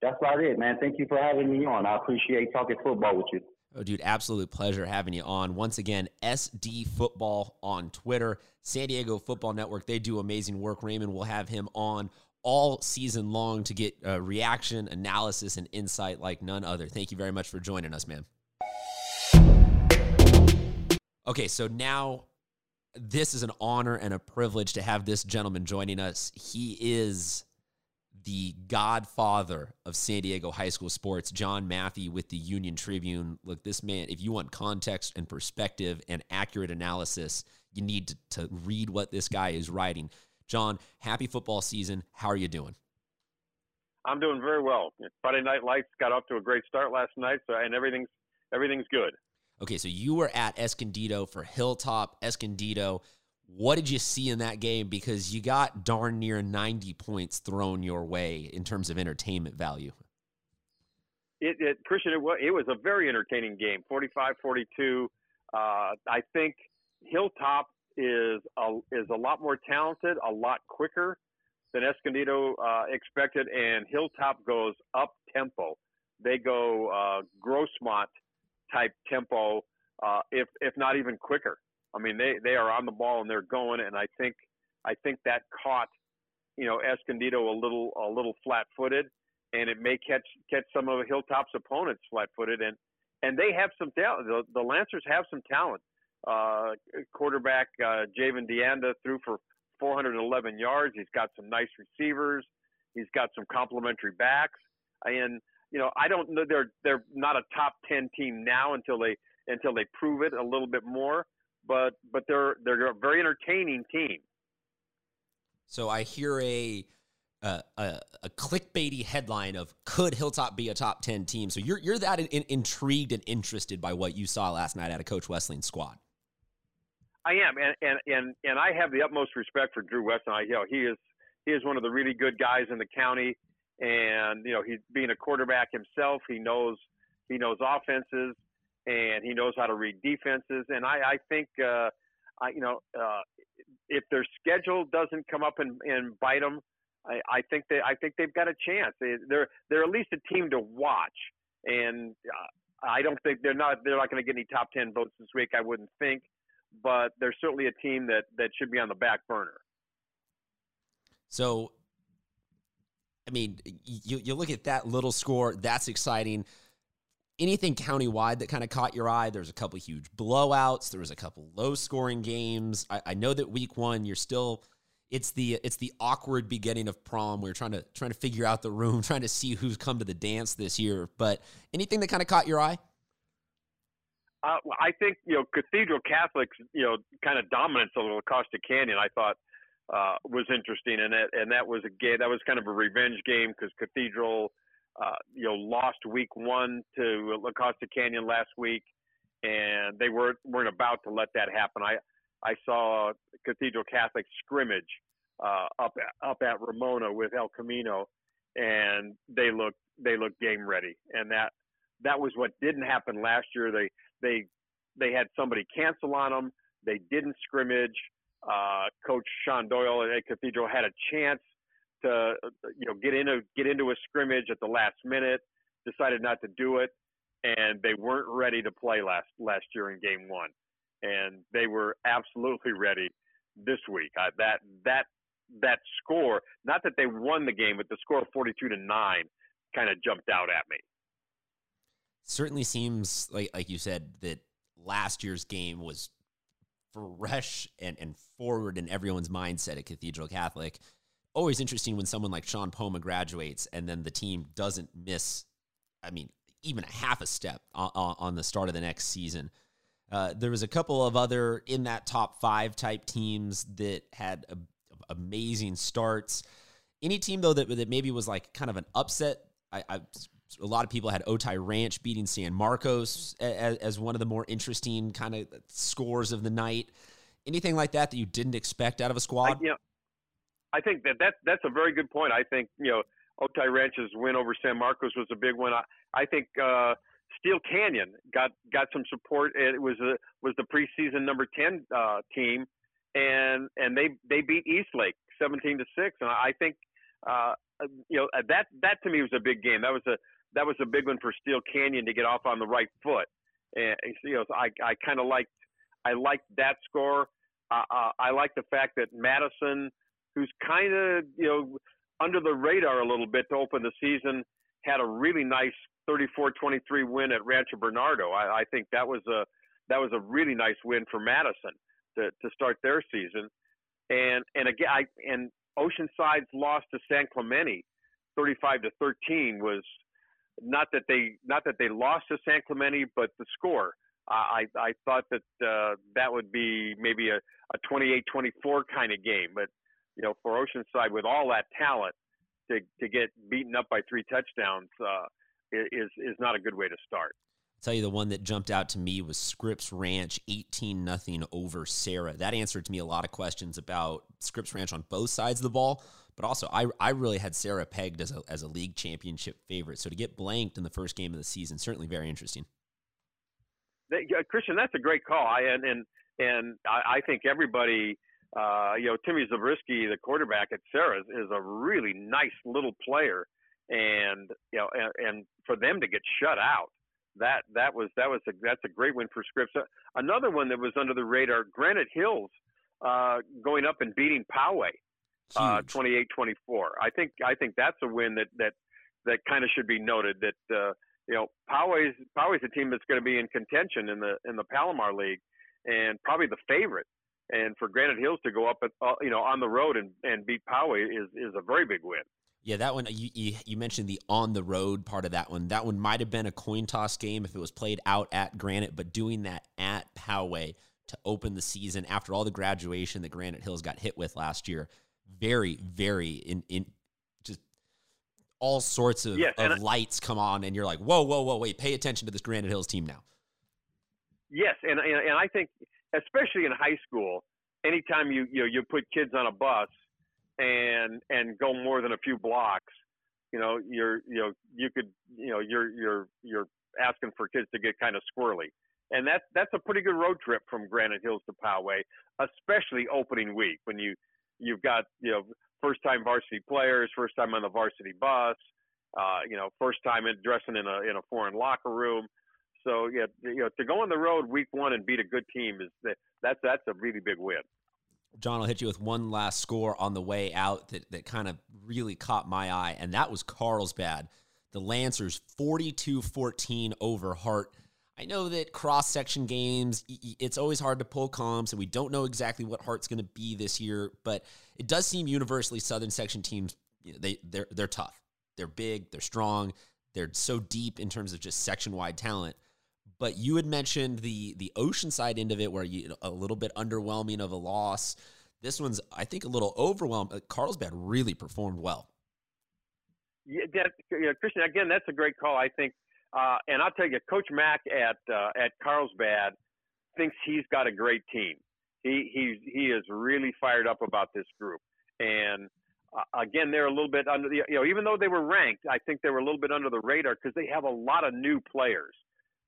that's about it, man. Thank you for having me on. I appreciate talking football with you.
Oh, dude, absolute pleasure having you on. Once again, SD Football on Twitter, San Diego Football Network. They do amazing work. Raymond will have him on all season long to get uh, reaction, analysis, and insight like none other. Thank you very much for joining us, man. Okay, so now this is an honor and a privilege to have this gentleman joining us. He is the godfather of San Diego high school sports, John Maffei with the Union Tribune. Look, this man, if you want context and perspective and accurate analysis, you need to, to read what this guy is writing. John, happy football season. How are you doing?
I'm doing very well. Friday Night Lights got off to a great start last night, so and everything's everything's good.
Okay, so you were at Escondido for Hilltop Escondido. What did you see in that game? Because you got darn near 90 points thrown your way in terms of entertainment value.
It, it Christian, it was, it was a very entertaining game, 45-42. Uh, I think Hilltop is a, is a lot more talented, a lot quicker than Escondido uh, expected, and Hilltop goes up tempo. They go uh, Grossmont type tempo, uh, if if not even quicker. I mean, they they are on the ball and they're going, and I think I think that caught you know Escondido a little a little flat-footed, and it may catch catch some of Hilltop's opponents flat-footed, and and they have some talent. The, the Lancers have some talent. Uh, quarterback uh, Javen Deanda threw for 411 yards. He's got some nice receivers. He's got some complementary backs, and you know I don't know they're they're not a top 10 team now until they until they prove it a little bit more. But but they're they're a very entertaining team.
So I hear a uh, a, a clickbaity headline of could Hilltop be a top 10 team? So you're, you're that in, in, intrigued and interested by what you saw last night out of Coach Weston's squad.
I am, and and and and I have the utmost respect for Drew Weston. I, you know, he is he is one of the really good guys in the county, and you know, he's being a quarterback himself. He knows he knows offenses, and he knows how to read defenses. And I I think, uh, I you know, uh, if their schedule doesn't come up and and bite them, I, I think they I think they've got a chance. They, they're they're at least a team to watch, and uh, I don't think they're not they're not going to get any top ten votes this week. I wouldn't think but they're certainly a team that that should be on the back burner.
So, I mean, you you look at that little score. That's exciting. Anything countywide that kind of caught your eye? There's a couple huge blowouts. There was a couple low scoring games. I, I know that week one you're still. It's the it's the awkward beginning of prom. We're trying to trying to figure out the room, trying to see who's come to the dance this year. But anything that kind of caught your eye?
Uh, I think you know Cathedral Catholics, you know, kind of dominance over Costa Canyon. I thought uh, was interesting, and that and that was a game that was kind of a revenge game because Cathedral, uh, you know, lost week one to La Costa Canyon last week, and they weren't weren't about to let that happen. I I saw Cathedral Catholic scrimmage uh, up at, up at Ramona with El Camino, and they looked they looked game ready, and that that was what didn't happen last year. They they they had somebody cancel on them. They didn't scrimmage. Uh, Coach Sean Doyle at Cathedral had a chance to you know get into get into a scrimmage at the last minute. Decided not to do it, and they weren't ready to play last last year in Game One, and they were absolutely ready this week. Uh, that that that score, not that they won the game, but the score of 42 to nine, kind of jumped out at me
certainly seems like like you said that last year's game was fresh and, and forward in everyone's mindset at Cathedral Catholic. Always interesting when someone like Sean Poma graduates and then the team doesn't miss, I mean, even a half a step on, on the start of the next season. Uh, there was a couple of other in that top five type teams that had a, amazing starts. Any team though that that maybe was like kind of an upset. I, I a lot of people had Otay Ranch beating San Marcos as, as one of the more interesting kind of scores of the night. Anything like that that you didn't expect out of a squad? I,
you know, I think that, that that's a very good point. I think you know Otay Ranch's win over San Marcos was a big one. I, I think uh, Steele Canyon got got some support. It was a, was the preseason number ten uh, team, and and they they beat Eastlake seventeen to six. And I think uh, you know that that to me was a big game. That was a that was a big one for Steele Canyon to get off on the right foot. And you know, I I kind of liked I liked that score. Uh, uh, I like the fact that Madison, who's kind of you know under the radar a little bit to open the season, had a really nice 34-23 win at Rancho Bernardo. I, I think that was a that was a really nice win for Madison to to start their season. And and again, I and Oceanside's loss to San Clemente 35 to 13 was not that they not that they lost to San Clemente, but the score. I I thought that uh, that would be maybe a, a 28-24 kind of game, but you know, for Oceanside with all that talent to to get beaten up by three touchdowns uh, is is not a good way to start.
I'll tell you the one that jumped out to me was Scripps Ranch 18 nothing over Serra. That answered to me a lot of questions about Scripps Ranch on both sides of the ball, but also I, I really had Serra pegged as a, as a league championship favorite. So to get blanked in the first game of the season, certainly very interesting.
Christian, that's a great call. I, and and and I, I think everybody, uh, you know, Timmy Zabriskie, the quarterback at Serra's, is, a really nice little player, and you know, and, and for them to get shut out, that that was that was a, that's a great win for Scripps. Uh, another one that was under the radar, Granite Hills, uh, going up and beating Poway, uh, 28-24. I think I think that's a win that that that kind of should be noted that. Uh, you know, Poway's Poway's a team that's going to be in contention in the in the Palomar League, and probably the favorite. And for Granite Hills to go up, at, uh, you know, on the road and, and beat Poway is is a very big win.
Yeah, that one you, you, you mentioned the on the road part of that one. That one might have been a coin toss game if it was played out at Granite, but doing that at Poway to open the season after all the graduation that Granite Hills got hit with last year, very very in in just all sorts of, of lights come on, and you're like, whoa, whoa, whoa, wait, pay attention to this Granite Hills team now.
Yes, and and, and I think especially in high school, anytime you you know you put kids on a bus and and go more than a few blocks, you know you're you know you could you know you're you're you're asking for kids to get kind of squirrely, and that's that's a pretty good road trip from Granite Hills to Poway, especially opening week when you you've got you know first time varsity players, first time on the varsity bus, uh, you know, first time in, dressing in a in a foreign locker room. So yeah, you know, to go on the road week one and beat a good team is that that's that's a really big win.
John, I'll hit you with one last score on the way out that, that kind of really caught my eye, and that was Carlsbad. The Lancers 42 14 over Hart. I know that cross section games, it's always hard to pull comps, and we don't know exactly what Hart's going to be this year. But it does seem universally Southern section teams they they're they're tough, they're big, they're strong, they're so deep in terms of just section wide talent. But you had mentioned the the Oceanside end of it, where you a little bit underwhelming of a loss. This one's I think a little overwhelmed. Carlsbad really performed well.
Yeah, that, yeah, Christian. Again, that's a great call. I think uh, and I'll tell you, Coach Mack at uh, at Carlsbad thinks he's got a great team. He he he is really fired up about this group. And uh, again, they're a little bit under the you know even though they were ranked, I think they were a little bit under the radar because they have a lot of new players,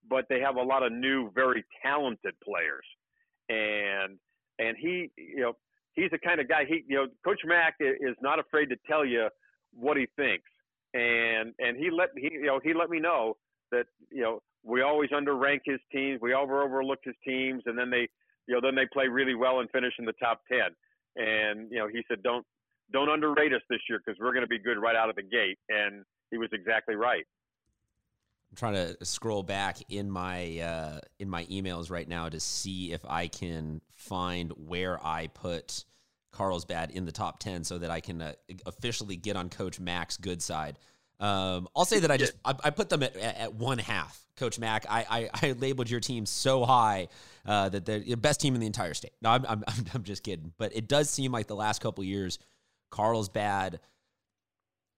but they have a lot of new very talented players. And and he you know he's the kind of guy he you know Coach Mack is not afraid to tell you what he thinks. And and he let he you know he let me know that you know we always underrank his teams, we over overlook his teams, and then they you know then they play really well and finish in the top ten. And you know he said don't don't underrate us this year because we're going to be good right out of the gate, and he was exactly right.
I'm trying to scroll back in my uh, in my emails right now to see if I can find where I put Carlsbad in the top ten so that I can uh, officially get on Coach Mack's good side. Um, I'll say that I just I, I put them at, at, one half. Coach Mack, I, I, I labeled your team so high uh, that they're the best team in the entire state. No, I'm, I'm, I'm just kidding. But it does seem like the last couple years, Carlsbad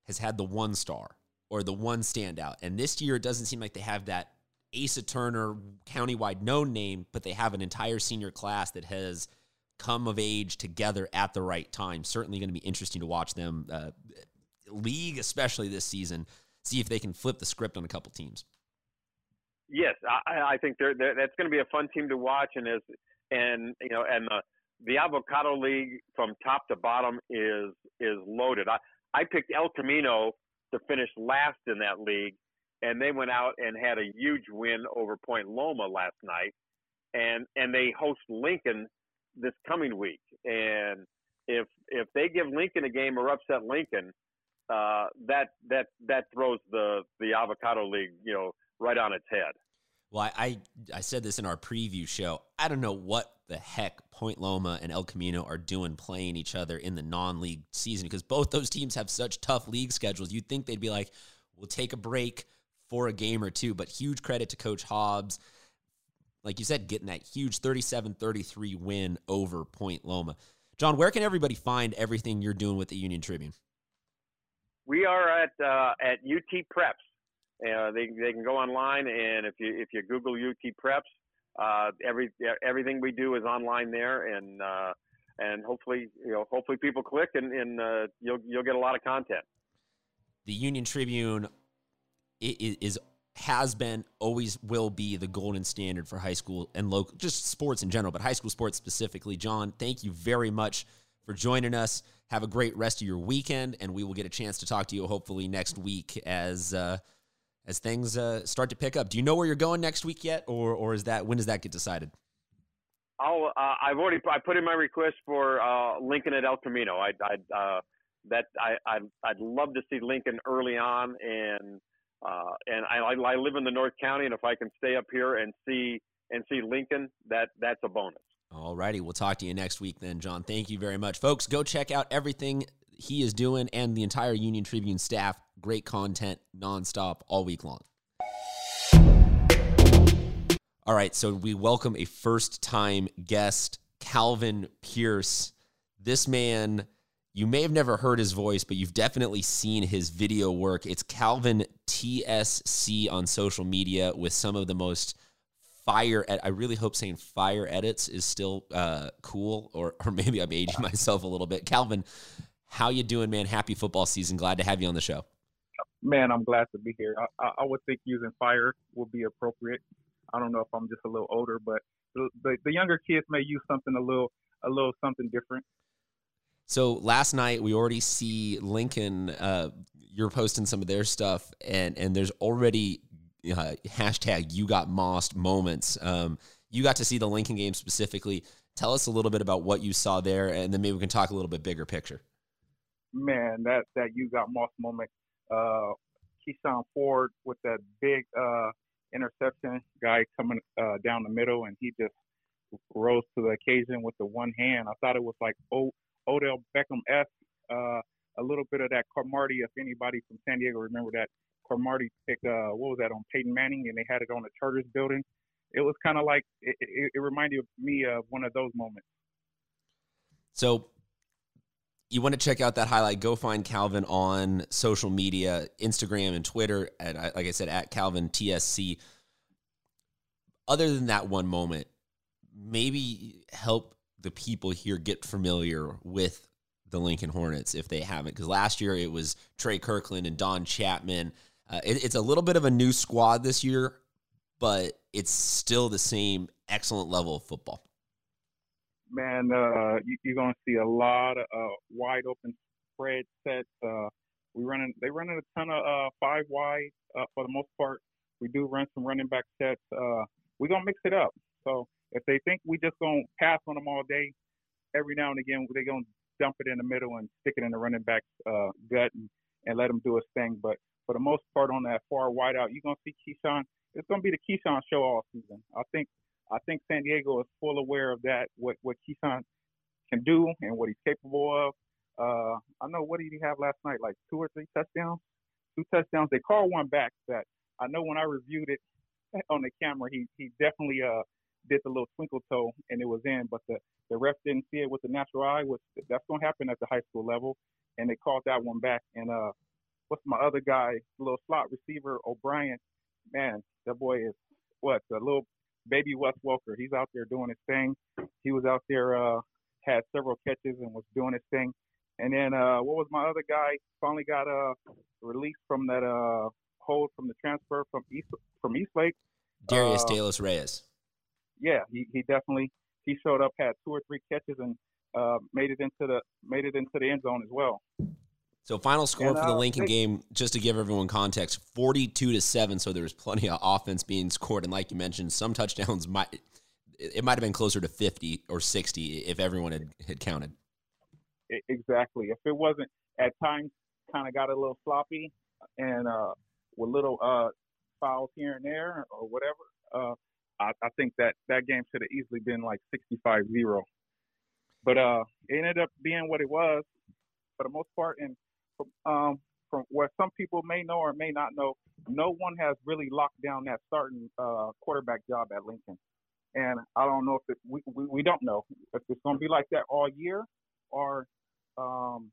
has had the one star or the one standout, and this year it doesn't seem like they have that Asa Turner countywide known name, but they have an entire senior class that has come of age together at the right time. Certainly going to be interesting to watch them uh, league, especially this season, see if they can flip the script on a couple teams.
Yes, I, I think they're, they're, that's going to be a fun team to watch, and as and you know, and the the Avocado League from top to bottom is is loaded. I I picked El Camino to finish last in that league, and they went out and had a huge win over Point Loma last night, and and they host Lincoln this coming week. And if if they give Lincoln a game or upset Lincoln, uh, that that that throws the the avocado league, you know, right on its head.
Well, I, I, said this in our preview show. I don't know what the heck Point Loma and El Camino are doing playing each other in the non-league season because both those teams have such tough league schedules. You'd think they'd be like, we'll take a break for a game or two. But huge credit to Coach Hobbs. Like you said, getting that huge 37 33 win over Point Loma. John, where can everybody find everything you're doing with the Union Tribune?
We are at uh, at UT Preps. Uh, they they can go online and if you if you Google UT Preps, uh, every everything we do is online there, and uh, and hopefully you know hopefully people click and, and uh, you'll you'll get a lot of content.
The Union Tribune is has been always will be the golden standard for high school and local just sports in general but high school sports specifically john thank you very much for joining us have a great rest of your weekend and we will get a chance to talk to you hopefully next week as uh, as things uh, start to pick up do you know where you're going next week yet or or is that when does that get decided
I'll, uh, I've already I put in my request for uh, Lincoln at El Camino. I, I uh, that I, I'd, I'd love to see Lincoln early on, and uh, and I, I live in the North County, and if I can stay up here and see and see Lincoln, that that's a bonus.
All righty, we'll talk to you next week then, John. Thank you very much, folks. Go check out everything he is doing and the entire Union Tribune staff. Great content, nonstop, all week long. All right, so we welcome a first time guest, Calvin Pierce. This man you may have never heard his voice, but you've definitely seen his video work. It's Calvin TSC on social media with some of the most fire. Ed- I really hope saying fire edits is still uh, cool, or or maybe I'm aging myself a little bit. Calvin, how you doing, man? Happy football season. Glad to have you on the show.
Man, I'm glad to be here. I, I would think using fire would be appropriate. I don't know if I'm just a little older, but the, the, the younger kids may use something a little a little something different.
So last night we already see Lincoln. Uh, you're posting some of their stuff, and and there's already uh, hashtag you got mossed moments. Um, you got to see the Lincoln game specifically. Tell us a little bit about what you saw there, and then maybe we can talk a little bit bigger picture.
Man, that that you got mossed moment. Uh, Keyshawn Ford with that big uh, interception, guy coming uh, down the middle, and he just rose to the occasion with the one hand. I thought it was like oh Odell Beckham S. Uh, a little bit of that Cromartie, if anybody from San Diego remember that Cromartie pick, uh, what was that on Peyton Manning, and they had it on the Chargers building. It was kind of like it, it, it reminded me of one of those moments.
So you want to check out that highlight, go find Calvin on social media, Instagram and Twitter, and like I said, at Calvin TSC. Other than that one moment, maybe help the people here get familiar with the Lincoln Hornets if they haven't. Because last year it was Trey Kirkland and Don Chapman. Uh, it, it's a little bit of a new squad this year, but it's still the same excellent level of football.
Man, uh, you, are going to see a lot of uh, wide open spread sets. Uh, we running they running a ton of uh, five wide uh, for the most part. We do run some running back sets. we're gonna mix it up. So if they think we just gonna pass on them all day, every now and again they're gonna dump it in the middle and stick it in the running back's uh, gut and, and let him do his thing. But for the most part, on that far wide out, you're gonna see Keyshawn. It's gonna be the Keyshawn show all season. I think I think San Diego is full aware of that, what what Keyshawn can do and what he's capable of. Uh, I know what did he have last night? Like two or three touchdowns. Two touchdowns. They called one back that I know when I reviewed it on the camera, he he definitely uh did the little twinkle toe and it was in, but the the ref didn't see it with the natural eye. Was that's going to happen at the high school level, and they called that one back. And uh, what's my other guy, little slot receiver O'Brien? Man, that boy is what the little baby Wes Welker. He's out there doing his thing. He was out there, uh, had several catches and was doing his thing. And then uh, what was my other guy? Finally got uh, released from that uh, hold from the transfer from East from Eastlake.
Darius uh, Dallas Reyes
yeah, he, he definitely he showed up, had two or three catches, and uh, made it into the made it into the end zone as well.
So final score and, for the uh, Lincoln they, game, just to give everyone context, forty-two to seven. So there was plenty of offense being scored, and like you mentioned, some touchdowns might it might have been closer to fifty or sixty if everyone had had counted.
Exactly. If it wasn't at times, kind of got a little sloppy, and uh, with little uh, fouls here and there or whatever. Uh, I, I think that that game should have easily been like 65-0. But uh, it ended up being what it was for the most part. And um, from where some people may know or may not know, no one has really locked down that starting uh, quarterback job at Lincoln. And I don't know if it, we, we we don't know if it's going to be like that all year, or um,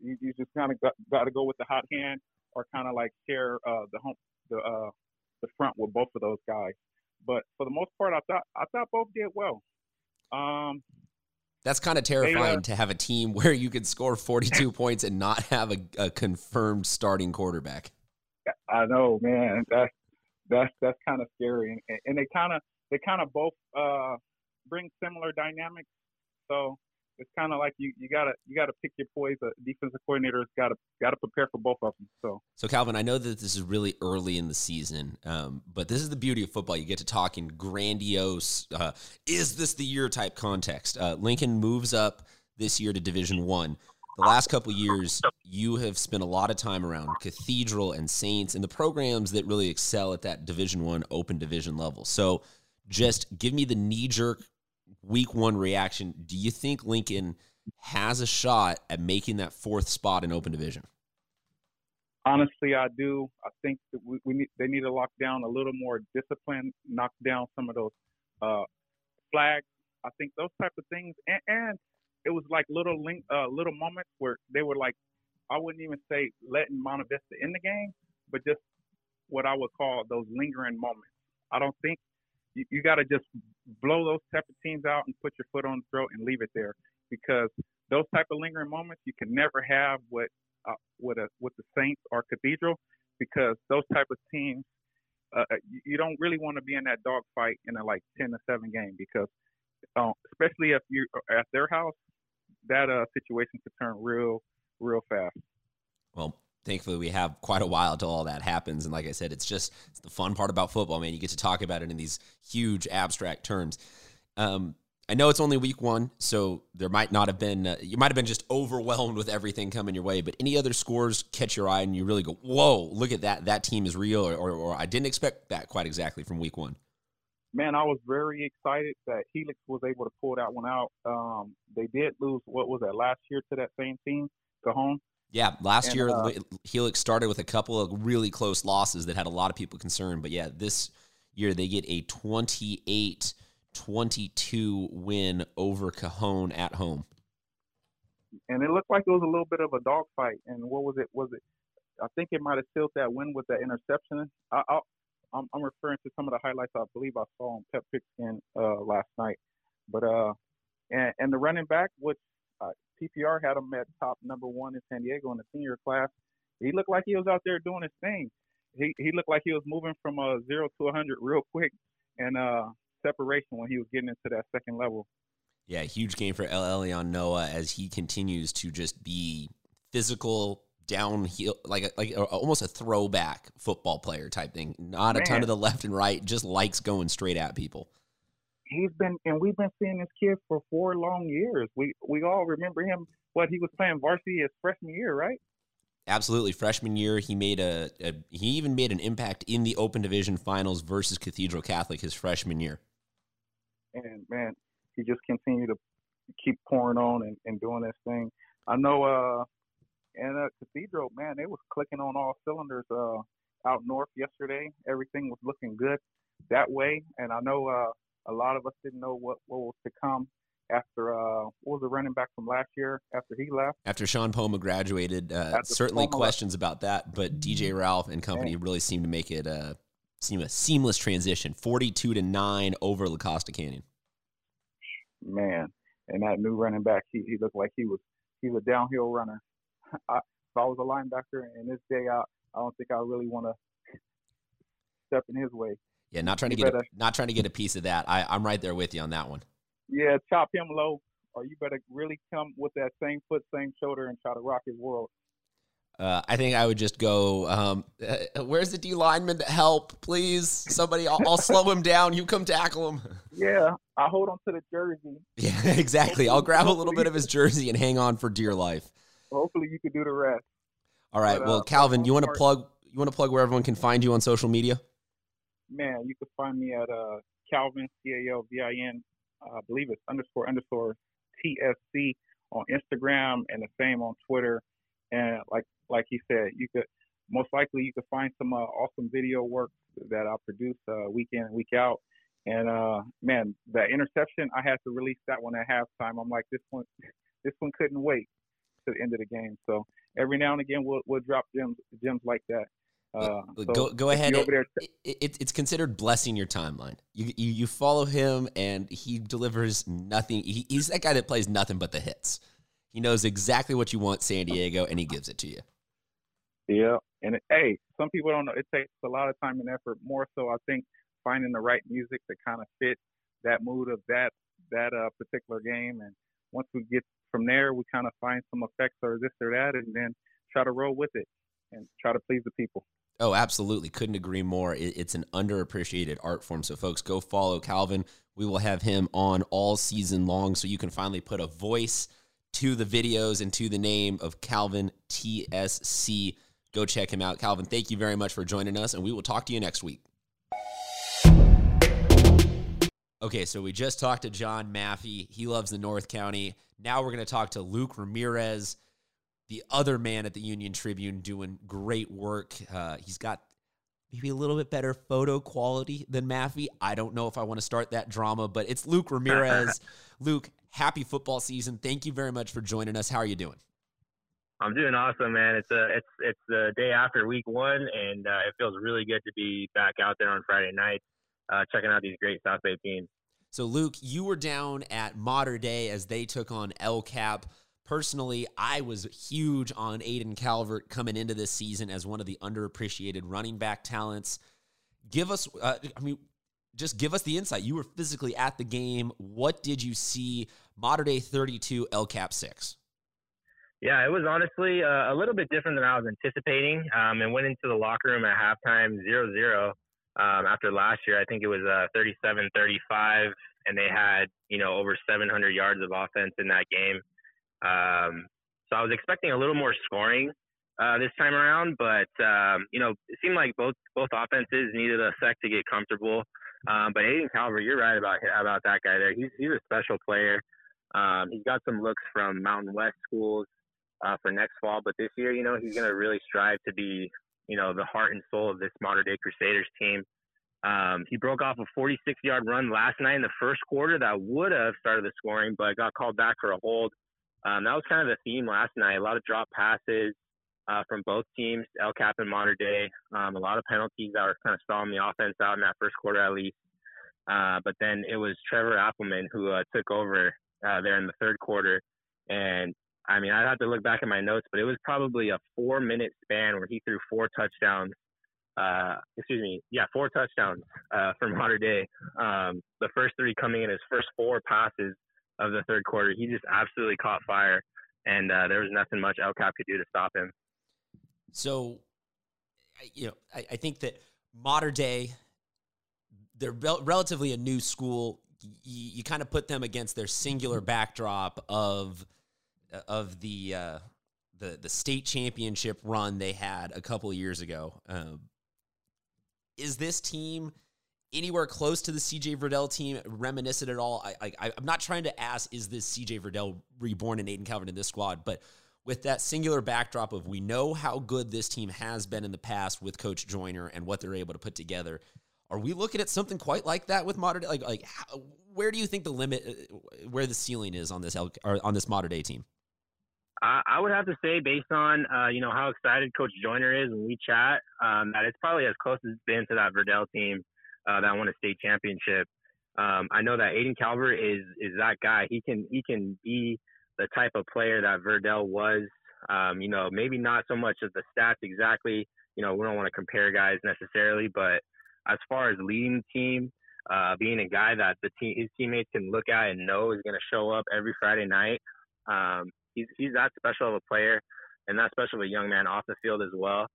you, you just kind of got, got to go with the hot hand, or kind of like share uh, the home the uh, the front with both of those guys. But for the most part, I thought I thought both did well. Um,
that's kind of terrifying to have a team where you can score 42 points and not have a, a, confirmed starting quarterback.
I know, man. That's that's that's kind of scary, and, and they kind of they kind of both uh, bring similar dynamics. So it's kind of like you, you gotta you gotta pick your poise. A defensive coordinator's gotta gotta prepare for both of them. So
so Calvin, I know that this is really early in the season, um, but this is the beauty of football. You get to talk in grandiose, uh, is this the year type context. Uh, Lincoln moves up this year to Division One. The last couple years, you have spent a lot of time around Cathedral and Saints and the programs that really excel at that Division One open division level. So, just give me the knee jerk week one reaction. Do you think Lincoln has a shot at making that fourth spot in open division?
Honestly, I do. I think we, we need they need to lock down a little more discipline, knock down some of those uh, flags. I think those type of things, and, and it was like little link, uh, little moments where they were like, I wouldn't even say letting Monte Vista in the game, but just what I would call those lingering moments. I don't think you, you got to just blow those type of teams out and put your foot on the throat and leave it there because those type of lingering moments you can never have with uh, with a with the Saints or Cathedral because those type of teams uh, uh you, don't really want to be in that dogfight in a like ten to seven game because uh, especially if you're at their house that uh, situation could turn real real fast.
Well, thankfully we have quite a while till all that happens and like i said it's just it's the fun part about football man you get to talk about it in these huge abstract terms um, i know it's only week one so there might not have been uh, you might have been just overwhelmed with everything coming your way but any other scores catch your eye and you really go whoa look at that that team is real or, or, or i didn't expect that quite exactly from week one
man, I was very excited that Helix was able to pull that one out. Um, they did lose what was that last year to that same team, Cajon.
Yeah, last and, year uh, Helix started with a couple of really close losses that had a lot of people concerned, but yeah, this year they get a 28 22 win over Cajon at home.
And it looked like it was a little bit of a dogfight. And what was it? Was it? I think it might have sealed that win with that interception. I, I, I'm, I'm referring to some of the highlights I believe I saw on Pep Pigskin uh, last night. But uh, and, and the running back, which uh, PPR had him at top number one in San Diego in the senior class. He looked like he was out there doing his thing. He he looked like he was moving from a zero to a hundred real quick and uh separation when he was getting into that second level.
Yeah, huge game for El Elyon Noah as he continues to just be physical, downhill, like a, like a, almost a throwback football player type thing. Not Man. a ton of the left and right, just likes going straight at people
he's been and we've been seeing this kid for four long years. We we all remember him what he was playing varsity his freshman year, right?
Absolutely, freshman year he made a, a, he even made an impact in the Open Division Finals versus Cathedral Catholic his freshman year.
And man, he just continued to keep pouring on and, and doing this thing. I know, uh, and uh, Cathedral, man, they was clicking on all cylinders uh, out north yesterday. Everything was looking good that way, and I know uh, a lot of us didn't know what, what was to come after uh, what was the running back from last year after he left.
After Sean Poma graduated, uh, certainly Poma questions left. about that, but DJ Ralph and company really seemed to make it a uh, seem a seamless transition, forty-two to nine over La Costa Canyon.
Man, and that new running back, he, he looked like he was he's a downhill runner. I, if I was a linebacker in this day, I I don't think I really want to step in his way.
Yeah, not trying to get a, not trying to get a piece of that. I, I'm right there with you on that one.
Yeah, chop him low, or you better really come with that same foot, same shoulder, and try to rock his world.
Uh, I think I would just go. Um, uh, where's the D lineman to help, please? Somebody, I'll, I'll slow him down. You come tackle him.
Yeah, I hold on to the jersey.
Yeah, exactly. I'll grab a little bit of his jersey and hang on for dear life.
Hopefully, you can do the rest.
All right. But, well, uh, Calvin, you want to plug? You want to plug where everyone can find you on social media?
Man, you can find me at uh, Calvin C A L V I N. I believe it's underscore underscore T S C on Instagram and the same on Twitter. And like like he said, you could most likely you could find some uh, awesome video work that I produce uh, week in and week out. And uh, man, that interception, I had to release that one at halftime. I'm like, this one, this one couldn't wait to the end of the game. So every now and again, we'll we'll drop gems gems like that. Uh,
so go go ahead. It, it, it's considered blessing your timeline. You, you you follow him, and he delivers nothing. He, he's that guy that plays nothing but the hits. He knows exactly what you want, San Diego, and he gives it to you.
Yeah, and it, hey, some people don't know. It takes a lot of time and effort. More so, I think finding the right music to kind of fit that mood of that that uh, particular game. And once we get from there, we kind of find some effects or this or that, and then try to roll with it and try to please the people.
Oh, absolutely. Couldn't agree more. It's an underappreciated art form. So, folks, go follow Calvin. We will have him on all season long so you can finally put a voice to the videos and to the name of Calvin TSC. Go check him out. Calvin, thank you very much for joining us, and we will talk to you next week. Okay, so we just talked to John Maffei. He loves the North County. Now we're going to talk to Luke Ramirez the other man at the Union Tribune doing great work. Uh, he's got maybe a little bit better photo quality than Maffei. I don't know if I want to start that drama, but it's Luke Ramirez. Luke, happy football season. Thank you very much for joining us. How are you doing?
I'm doing awesome, man. It's a it's it's the day after week one, and uh, it feels really good to be back out there on Friday night, uh, checking out these great South Bay teams.
So, Luke, you were down at Mater Dei as they took on El Cap. Personally, I was huge on Aiden Calvert coming into this season as one of the underappreciated running back talents. Give us, uh, I mean, just give us the insight. You were physically at the game. What did you see? Mater Dei 32, El Cap 6.
Yeah, it was honestly uh, a little bit different than I was anticipating. Um, and went into the locker room at halftime 0 0. Um, after last year, I think it was uh, 37 35, and they had, you know, over 700 yards of offense in that game. Um, so I was expecting a little more scoring uh, this time around, but um, you know, it seemed like both both offenses needed a sec to get comfortable. Um, but Aiden Calvert, you're right about about that guy there. He's he's a special player. Um, he's got some looks from Mountain West schools uh, for next fall, but this year, you know, he's going to really strive to be, you know, the heart and soul of this Mater Dei Crusaders team. Um, he broke off a 46 yard run last night in the first quarter that would have started the scoring, but got called back for a hold. Um, that was kind of the theme last night. A lot of drop passes uh, from both teams, El Cap and Mater Dei. Um, a lot of penalties that were kind of stalling the offense out in that first quarter at least. Uh, but then it was Trevor Appleman who uh, took over uh, there in the third quarter. And I mean, I'd have to look back at my notes, but it was probably a four minute span where he threw four touchdowns. Uh, excuse me, yeah, four touchdowns uh, for Mater Dei. Um, the first three coming in his first four passes of the third quarter. He just absolutely caught fire, and uh, there was nothing much El Cap could do to stop him.
So, you know, I, I think that Mater Dei, they're relatively a new school. You, you kind of put them against their singular backdrop of of the uh, the the state championship run they had a couple of years ago. Um, is this team? Anywhere close to the CJ Verdell team reminiscent at all? I, I, I'm not trying to ask, is this CJ Verdell reborn and Aiden Calvin in this squad? But with that singular backdrop of we know how good this team has been in the past with Coach Joyner and what they're able to put together. Are we looking at something quite like that with modern Like, like how, where do you think the limit, uh, where the ceiling is on this or on this Mater Dei team?
I, I would have to say, based on uh, you know how excited Coach Joyner is when we chat, um, that it's probably as close as it's been to that Verdell team uh, that won a state championship. Um, I know that Aiden Calvert is is that guy. He can he can be the type of player that Verdell was. Um, you know, maybe not so much as the stats exactly. You know, we don't want to compare guys necessarily, but as far as leading the team, uh, being a guy that the team his teammates can look at and know is going to show up every Friday night. Um, he's he's that special of a player and that special of a young man off the field as well.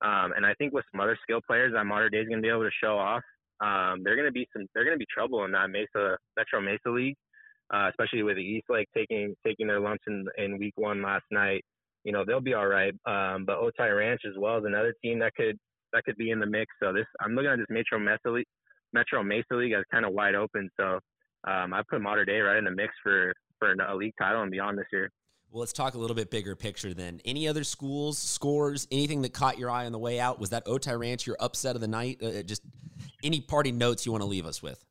Um, and I think with some other skill players that Mater Dei is going to be able to show off, um, they're going to be some they're going to be trouble in that Mesa Metro Mesa League, uh, especially with the Eastlake taking taking their lumps in in week one last night. You know they'll be all right. Um, but Otay Ranch as well is another team that could that could be in the mix. So this I'm looking at this Metro Mesa League, Metro Mesa League as kind of wide open. So um, I put Mater Dei right in the mix for for a league title and beyond this year.
Well, let's talk a little bit bigger picture then. Any other schools, scores, anything that caught your eye on the way out? Was that Otay Ranch your upset of the night? Uh, just any party notes you want to leave us with?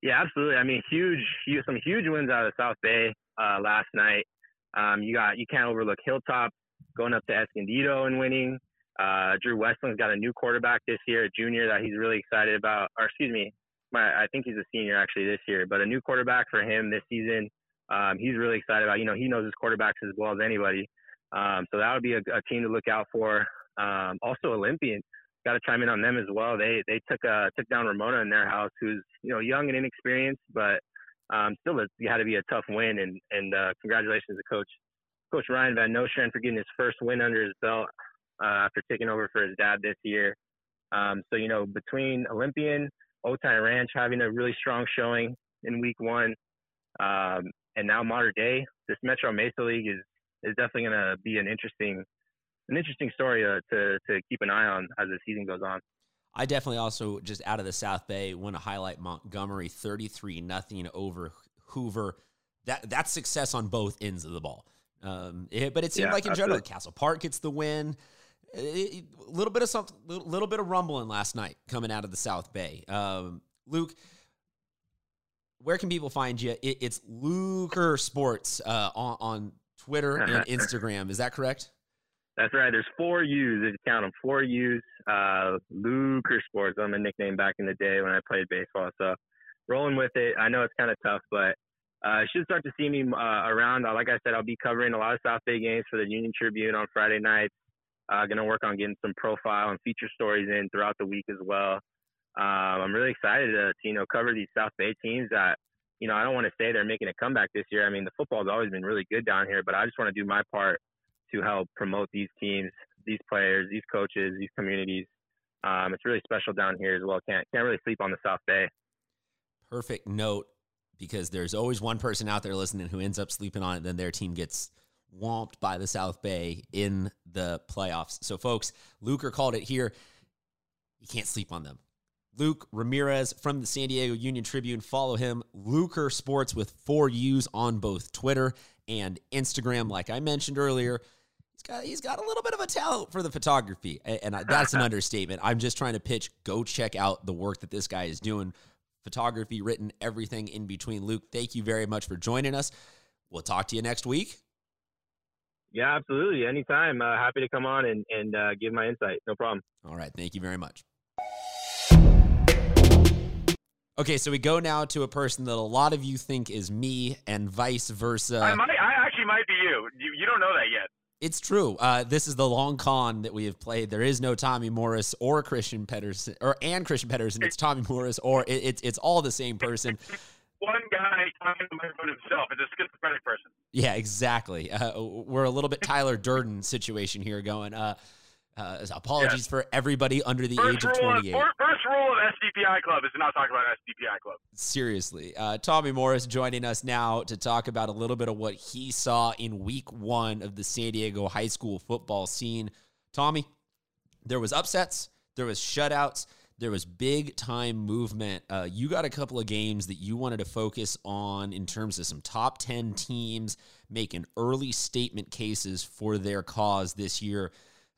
Yeah, absolutely. I mean, huge, huge some huge wins out of South Bay uh, last night. Um, you got you can't overlook Hilltop going up to Escondido and winning. Uh, Drew Westling's got a new quarterback this year, a junior that he's really excited about. Or excuse me, my, I think he's a senior actually this year, but a new quarterback for him this season um, he's really excited about. You know, he knows his quarterbacks as well as anybody. Um, so that would be a, a, team to look out for. Um, also, Olympian got to chime in on them as well. They they took uh, took down Ramona in their house, who's you know young and inexperienced, but um, still it had to be a tough win. And and uh, congratulations to coach Coach Ryan Van Nostrand for getting his first win under his belt uh, after taking over for his dad this year. Um, so you know between Olympian, Otay Ranch having a really strong showing in week one, um, and now Mater Dei, this Metro Mesa League is is definitely going to be an interesting an interesting story uh, to to keep an eye on as the season goes on.
I definitely also just out of the South Bay want to highlight Montgomery thirty three nothing over Hoover. That that's success on both ends of the ball. Um, it, but it seemed
yeah,
like in
absolutely.
general, Castle Park gets the win. A little bit of something, little, little, bit of rumbling last night coming out of the South Bay. Um, Luke, where can people find you? It, it's Luker Sports uh, on, on Twitter and Instagram. Is that correct?
That's right. There's four U's. If you count them, four U's. Uh, Luker Sports. I'm a nickname back in the day when I played baseball. So rolling with it. I know it's kind of tough, but uh, should start to see me uh, around. Like I said, I'll be covering a lot of South Bay games for the Union Tribune on Friday nights. Uh, going to work on getting some profile and feature stories in throughout the week as well um, I'm really excited to, to, you know cover these South Bay teams that you know I don't want to say they're making a comeback this year. I mean the football's always been really good down here, but I just want to do my part to help promote these teams, these players, these coaches, these communities. Um, it's really special down here as well. Can't can't really sleep on the South Bay.
Perfect note because there's always one person out there listening who ends up sleeping on it, then their team gets whomped by the South Bay in the playoffs. So, folks, Luker called it here. You can't sleep on them. Luke Ramirez from the San Diego Union Tribune. Follow him, Luker Sports, with four U's on both Twitter and Instagram. Like I mentioned earlier, he's got he's got a little bit of a talent for the photography, and that's an understatement. I'm just trying to pitch. Go check out the work that this guy is doing. Photography, written, everything in between. Luke, thank you very much for joining us. We'll talk to you next week.
Yeah, absolutely. Anytime. Uh, happy to come on and, and uh, give my insight. No problem.
All right. Thank you very much. Okay, so we go now to a person that a lot of you think is me, and vice versa.
I might, I actually might be you. You, you don't know that yet.
It's true. Uh, this is the long con that we have played. There is no Tommy Morris or Christian Pedersen, or and Christian Pedersen. It's Tommy Morris, or it, it's it's all the same person.
One guy talking about himself. It's a schizophrenic person.
Yeah, exactly. Uh, we're a little bit Tyler Durden situation here going. Uh, uh, apologies for everybody under the
first
age of 28.
Of, first rule of SDPI Club is to not talk about SDPI Club.
Seriously. Uh, Tommy Morris joining us now to talk about a little bit of what he saw in week one of the San Diego high school football scene. Tommy, there was upsets, there was shutouts, there was big time movement. Uh, you got a couple of games that you wanted to focus on in terms of some top 10 teams making early statement cases for their cause this year.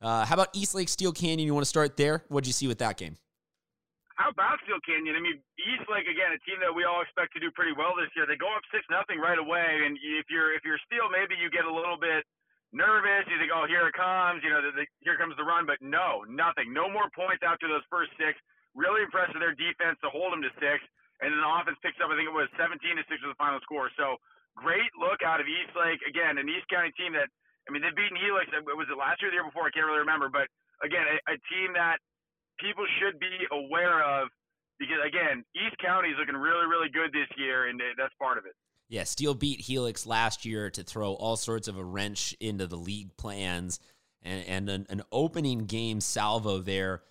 Uh, how about Eastlake Steele Canyon? You want to start there? What'd you see with that game?
How about Steele Canyon? I mean, Eastlake again, a team that we all expect to do pretty well this year. They go up six nothing right away, and if you're if you're Steele, maybe you get a little bit nervous. You think, oh, here it comes. You know, the, the, here comes the run. But no, nothing. No more points after those first six. Really impressed with their defense to hold them to six, and then the offense picks up. I think it was 17 to six was the final score. So great look out of Eastlake again, an East County team that I mean, they've beaten Helix. Was it last year or the year before? I can't really remember. But again, a, a team that people should be aware of because again, East County is looking really, really good this year, and that's part of it.
Yeah, Steele beat Helix last year to throw all sorts of a wrench into the league plans, and, and an, an opening game salvo there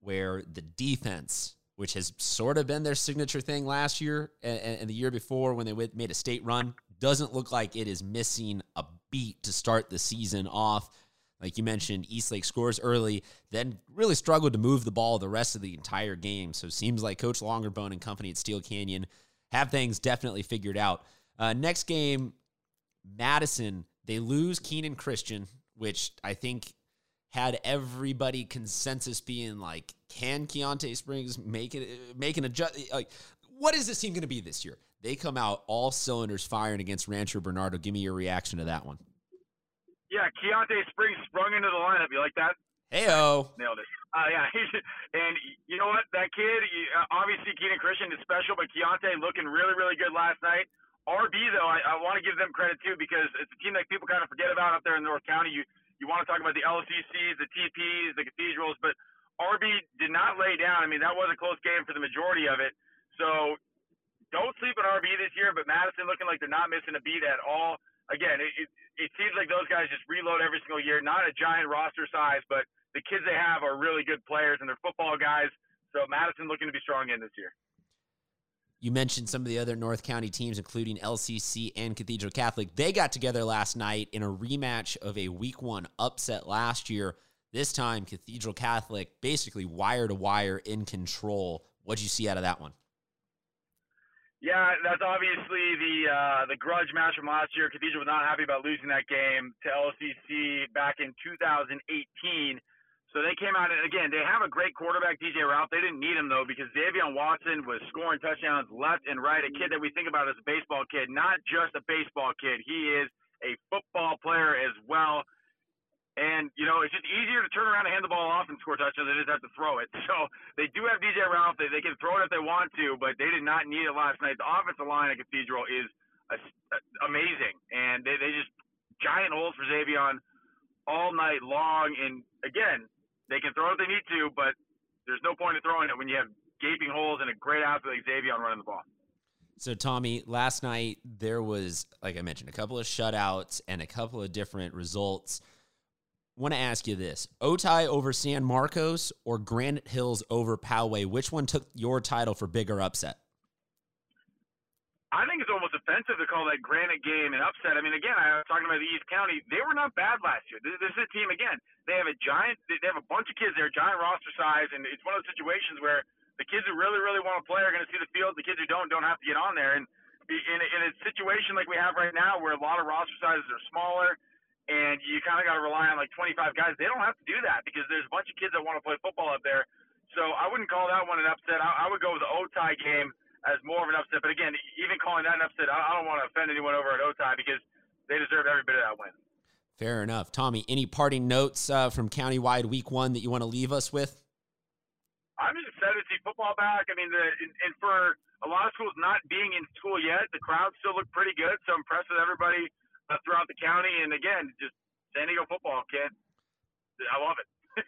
where the defense, which has sort of been their signature thing last year and, and the year before when they made a state run, doesn't look like it is missing a beat to start the season off. Like you mentioned, Eastlake scores early, then really struggled to move the ball the rest of the entire game. So seems like Coach Longerbone and company at Steele Canyon have things definitely figured out. Uh, next game, Madison, they lose Keenan Christian, which I think had everybody consensus being like, can Keontae Springs make it make an adjust? Like, what is this team going to be this year? They come out all cylinders firing against Rancho Bernardo. Give me your reaction to that one.
Yeah, Keontae Springs sprung into the lineup. You like that?
Heyo.
Nailed it. Uh, yeah, and you know what? That kid, uh, obviously Keenan Christian is special, but Keontae looking really, really good last night. RB though, I, I want to give them credit too because it's a team that people kind of forget about up there in North County. You you want to talk about the LCCs, the TPs, the cathedrals, but RB did not lay down. I mean, that was a close game for the majority of it. So don't sleep on RB this year, but Madison looking like they're not missing a beat at all. Again, it, it, it seems like those guys just reload every single year. Not a giant roster size, but the kids they have are really good players and they're football guys. So Madison looking to be strong in this year.
You mentioned some of the other North County teams, including LCC and Cathedral Catholic. They got together last night in a rematch of a week one upset last year. This time, Cathedral Catholic basically wire to wire in control. What'd you see out of that one?
Yeah, that's obviously the uh, the grudge match from last year. Cathedral was not happy about losing that game to LCC back in 2018. So they came out and again they have a great quarterback, DJ Ralph. They didn't need him though because Davion Watson was scoring touchdowns left and right. A kid that we think about as a baseball kid, not just a baseball kid. He is a football player as well. And you know it's just easier to turn around and hand the ball off and score touchdowns than it is have to throw it. So they do have DJ Ralph. They, they can throw it if they want to, but they did not need it last night. The offensive line at Cathedral is a, a, amazing, and they, they just giant holes for Xavier all night long. And again, they can throw if they need to, but there's no point in throwing it when you have gaping holes and a great athlete like Xavier running the ball.
So, Tommy, last night there was, like I mentioned, a couple of shutouts and a couple of different results. Want to ask you this: Otay over San Marcos or Granite Hills over Poway? Which one took your title for bigger upset?
I think it's almost offensive to call that Granite game an upset. I mean, again, I was talking about the East County. They were not bad last year. This, this is a team again. They have a giant. They have a bunch of kids there, giant roster size, and it's one of those situations where the kids who really, really want to play are going to see the field. The kids who don't don't have to get on there. And in, in a situation like we have right now, where a lot of roster sizes are smaller, and you kind of got to rely on like 25 guys, they don't have to do that because there's a bunch of kids that want to play football up there. So I wouldn't call that one an upset. I, I would go with the Otay game as more of an upset. But again, even calling that an upset, I don't want to offend anyone over at Otay because they deserve every bit of that win.
Fair enough. Tommy, any parting notes uh, from countywide week one that you want to leave us with?
I'm just excited to see football back. I mean, the, and for a lot of schools not being in school yet, the crowds still look pretty good. So impressed with everybody uh, throughout the county. And again, just San Diego football, kid. I love it.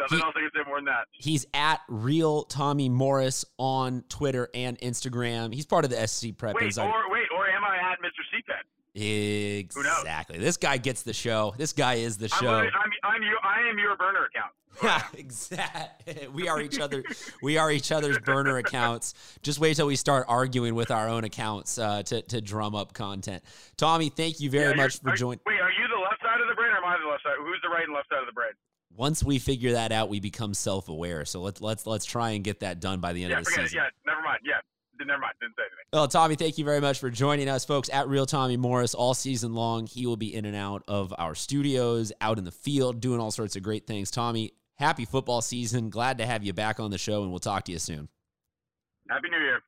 Nothing he, else I can say more than that.
He's at real Tommy Morris on Twitter and Instagram. He's part of the SC Prep.
Wait, Insider. or wait, or am I at Mr. CPET?
Exactly. This guy gets the show. This guy is the show.
I'm, I'm, I'm you, I am your burner account.
Yeah, exactly. We are each other. we are each other's burner accounts. Just wait till we start arguing with our own accounts uh, to to drum up content. Tommy, thank you very yeah, much for joining.
Wait, are you the left side of the brain or am I the left side? Who's the right and left side of the brain?
once we figure that out, we become self-aware. So let's let's let's try and get that done by the end
yeah,
of the season.
It. Yeah, never mind. Yeah, never mind. Didn't say anything.
Well, Tommy, thank you very much for joining us, folks. At Real Tommy Morris all season long, he will be in and out of our studios, out in the field, doing all sorts of great things. Tommy, happy football season. Glad to have you back on the show, and we'll talk to you soon.
Happy New Year.